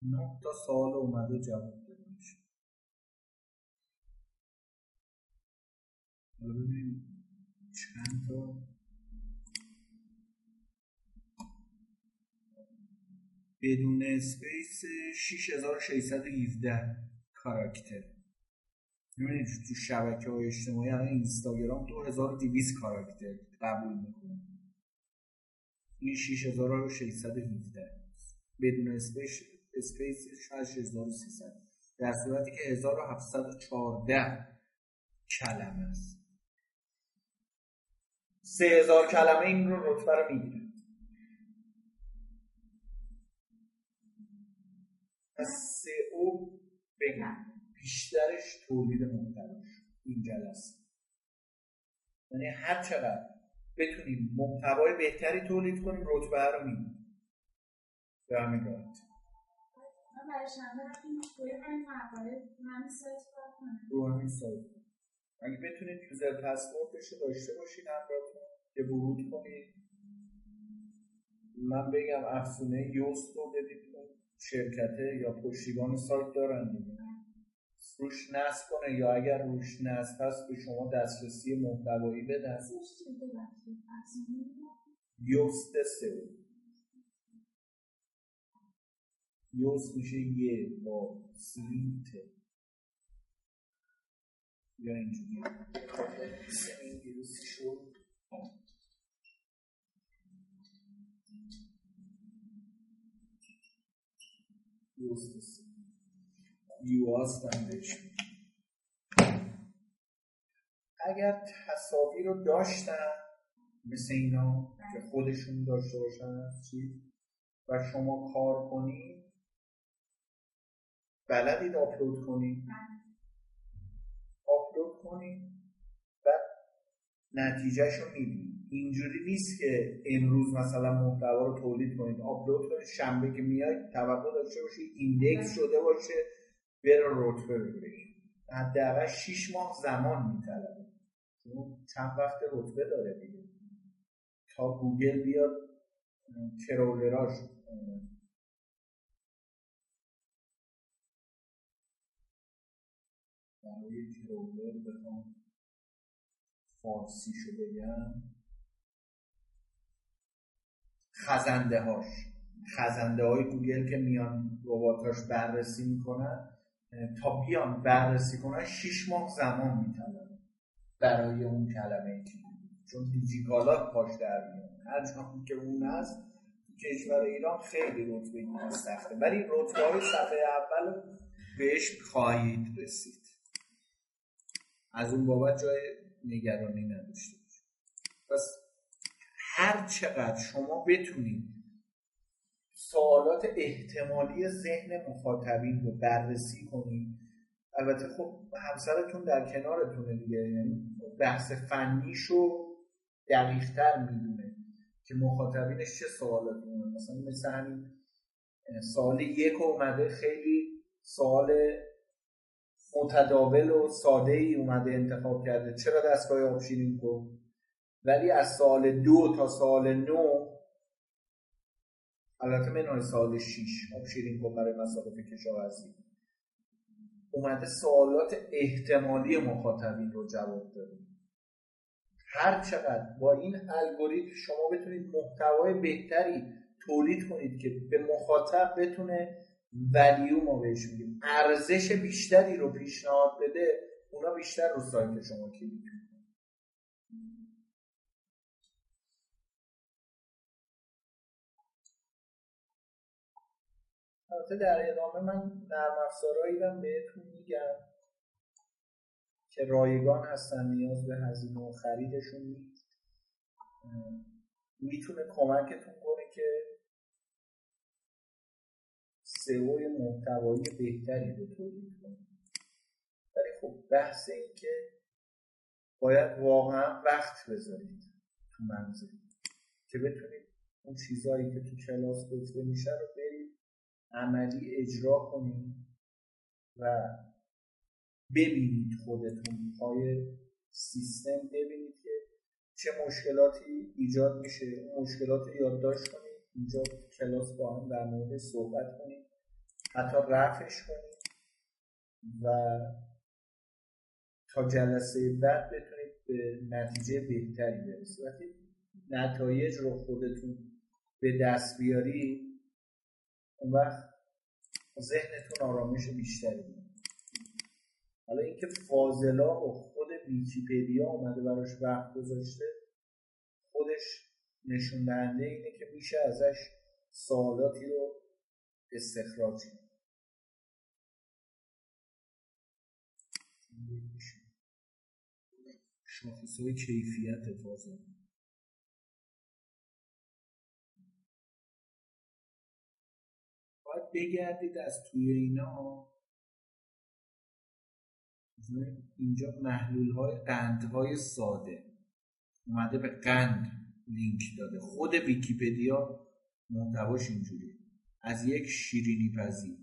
نه تا سوال اومده جواب داده میشه. حالا ببینیم بدون اسپیس 6617 کاراکتر. می‌بینید تو شبکه های اجتماعی همه اینستاگرام 2200 کاراکتر قبول می‌کنه. این 6617 بدون اسپیس اسپیس 6300 در صورتی که 1714 کلمه است. 3000 کلمه این رو رتبه رو می‌گیره. پس او بگم بیشترش تولید محتواش. این جلسه. یعنی هر چقدر بتونیم محتوای بهتری تولید کنیم رتبه رو می‌گیریم. به همین رو همین سایت. اگه بتونید یوزر پسوردش داشته باشید همراهتون که ورود کنید من بگم افزونه یوست رو بدید شرکته یا پشتیبان سایت دارن دیگه. روش نصب کنه یا اگر روش نصب هست به شما دسترسی محتوایی بدن. یوست سئو یوز میشه یه با سینت یا اینجوری. یواش یواش بهش اگر تصاویر رو داشتن مثل اینا که خودشون داشته باشن چی؟ و شما کار کنید بلدید آپلود کنید آپلود کنید و نتیجهش رو می‌بینید اینجوری نیست که امروز مثلا محتوا رو تولید کنید. آپلود کنید. شنبه که میاد توقع داشته باشید index شده باشه بره رتبه بگیرید حداقل 6 ماه زمان میطلبه. چون چند وقت رتبه داره دیگه. تا گوگل بیاد کرولراش برای ترولر بخوام فارسیشو بگم. خزنده هاش خزنده های گوگل که میان رباتاش بررسی می‌کنن تا بیان بررسی کنن شیش ماه زمان می‌تونن برای اون کلمه چون دیجیکالا پاش در میان. هر که اون هست کشور ایران خیلی رتبه سخته. ولی رتبه های صفحه اول بهش خواهید رسید. از اون بابت جای نگرانی نداشته باشه پس هر چقدر شما بتونید سوالات احتمالی ذهن مخاطبین رو بررسی کنید البته خب همسرتون در کنارتونه دیگه یعنی بحث فنیشو دقیقتر می‌دونه که مخاطبینش چه سوالاتی مثلا مثل همین سال یک اومده خیلی سوال متداول و ساده ای اومده انتخاب کرده. چرا دستگاه آبشیرین کن ولی از سال دو تا سال نو البته منهای سال شیش آبشیرین کن برای مسابقه کشاورزی. اومده سوالات احتمالی مخاطبین رو جواب داده. هر چقدر با این الگوریتم شما بتونید محتوای بهتری تولید کنید که به مخاطب بتونه ولیو ما بهش میگیم ارزش بیشتری رو پیشنهاد بده اونا بیشتر رو سایت شما کلیک البته در ادامه من نرم افزارهایی بهتون میگم که رایگان هستن نیاز به هزینه و خریدشون نیست. می‌تونه کمکتون کنه که سئو محتوایی بهتری رو تولید کنید ولی خب بحث این که باید واقعا وقت بذارید تو منزل که بتونید اون چیزهایی که تو کلاس گفته میشه رو برید عملی اجرا کنید و ببینید خودتون. پای سیستم ببینید که چه مشکلاتی ایجاد میشه. مشکلات رو یادداشت کنید. اینجا کلاس با هم در مورد صحبت کنید حتی رفعش کنید و تا جلسه بعد بتونید به نتیجه بهتری برسید. وقتی نتایج رو خودتون به دست بیاری اون وقت ذهنتون آرامش بیشتری میده حالا اینکه فاضلا و خود ویکیپدیا اومده براش وقت گذاشته خودش نشون دهنده اینه که میشه ازش سوالاتی رو استخراج. شاخص های کیفیت فاضل باید بگردید از توی اینا. اینجا محلول های قند های ساده. اومده به قند لینک داده. خود ویکیپدیا محتواش اینجوری از یک شیرینی پزی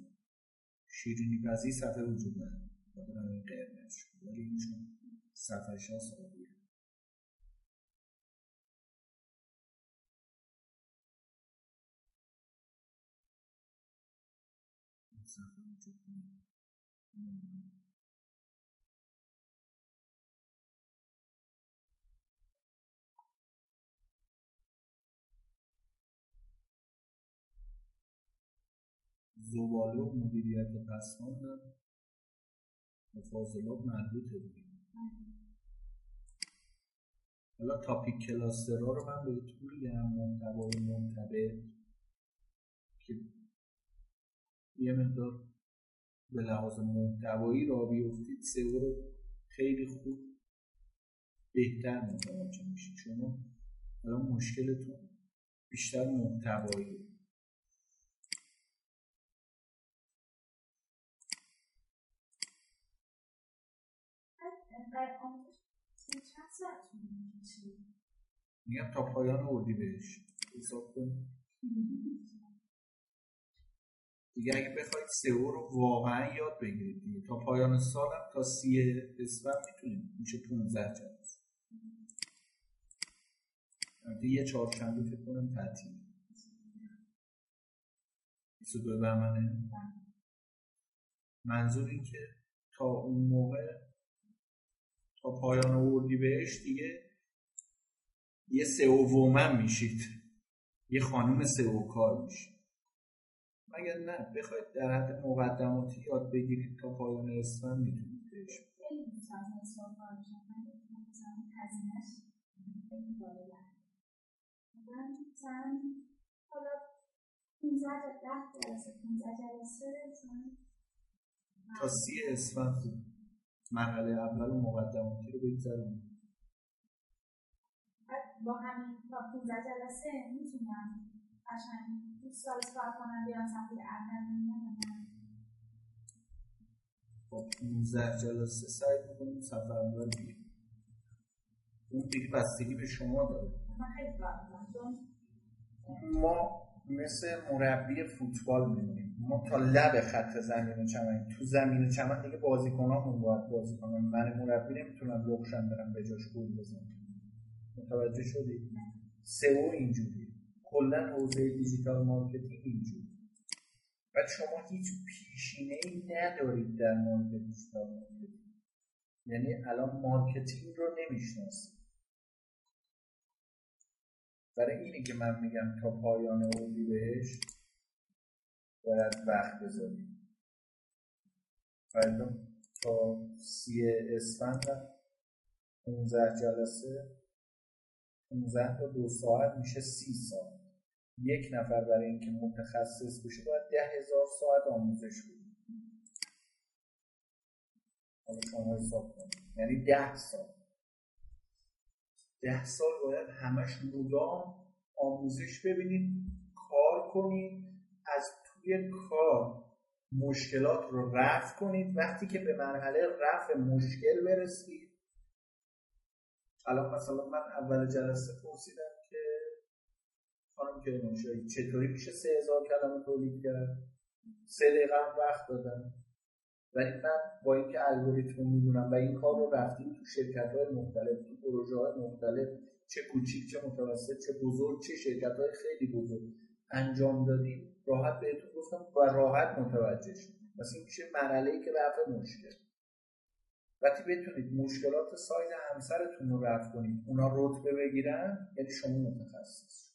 شیرینی پزی صفحه وجود نداره این قرمز شد. ولی این چون صفحه ها زباله مدیریت پسماند به فاضلاب مربوطه دیگه. حالا تاپیک کلاسترها رو من بهتون میگم محتوای منطبق که یه مقدار به لحاظ محتوایی را بیفتید سئو رو خیلی خوب بهتر متوجه میشید شما الان مشکلتون بیشتر محتوایی. میگم تا پایان اردی بهش. حساب کن. دیگه اگه بخواید سئو رو واقعا یاد بگیرید تا پایان سال تا سی اسفند می‌تونید. میشه 15 جلسه. یه چهارشنبه فکر کنم تعطیل. 22 بهمنه. منظور این که تا اون موقع تا پایان اردی بهش دیگه یه وومن میشید. یه خانم سئو کار میشید. مگر نه؟ بخواید در حد مقدماتی یاد بگیرید تا پایان اسفند می‌تونید بهش تا سی اسفند. مرحله اول و مقدماتی رو بگذارم با همین تا 15 جلسه می‌تونم قشنگ تو سال کار کنم بیان صفحه اول با 15 جلسه سعی می‌کنیم صفحه اول بگیم اون دیگه بستگی به شما داره. ما مثل مربی فوتبال میمونیم. ما تا لب خط زمین و چمن تو زمین و چمن دیگه بازیکنامون باید بازی کنن. من مربی نمی‌تونم لغشن برم به جاش گل بزنم. متوجه شدی؟ سئو اینجوری کلا حوزه digital marketing اینجوری بعد شما هیچ پیشینه ای ندارید در مورد digital marketing. یعنی الان marketing رو نمی‌شناسید. برای اینه که من میگم تا پایان اردی بهش باید وقت بذاریم. فردا تا سی اسفند 15 جلسه. 15 تا دو ساعت میشه سی ساعت. یک نفر برای اینکه متخصص بشه باید ده هزار ساعت آموزش بده. حالا حساب کنید. یعنی ده سال. ده سال باید همش مدام آموزش ببینید کار کنید از توی کار مشکلات رو رفع کنید. وقتی که به مرحله رفع مشکل برسید الان مثلا من اول جلسه پرسیدم که خانم کرمانشاهی چطوری میشه سه هزار کلمه تولید کرد؟ سه دقیقه وقت دادم ولی من با اینکه الگوریتم می‌دونم و این کار رو رفتیم تو شرکت های مختلف تو پروژه های مختلف چه کوچیک چه متوسط چه بزرگ چه شرکت های خیلی بزرگ انجام دادیم. راحت بهتون گفتم و راحت متوجه شد پس این میشه مرحله ای که رفع مشکل. وقتی بتونید مشکلات ساید همسرتون رو رفع کنید اونا رتبه بگیرن یعنی شما متخصص.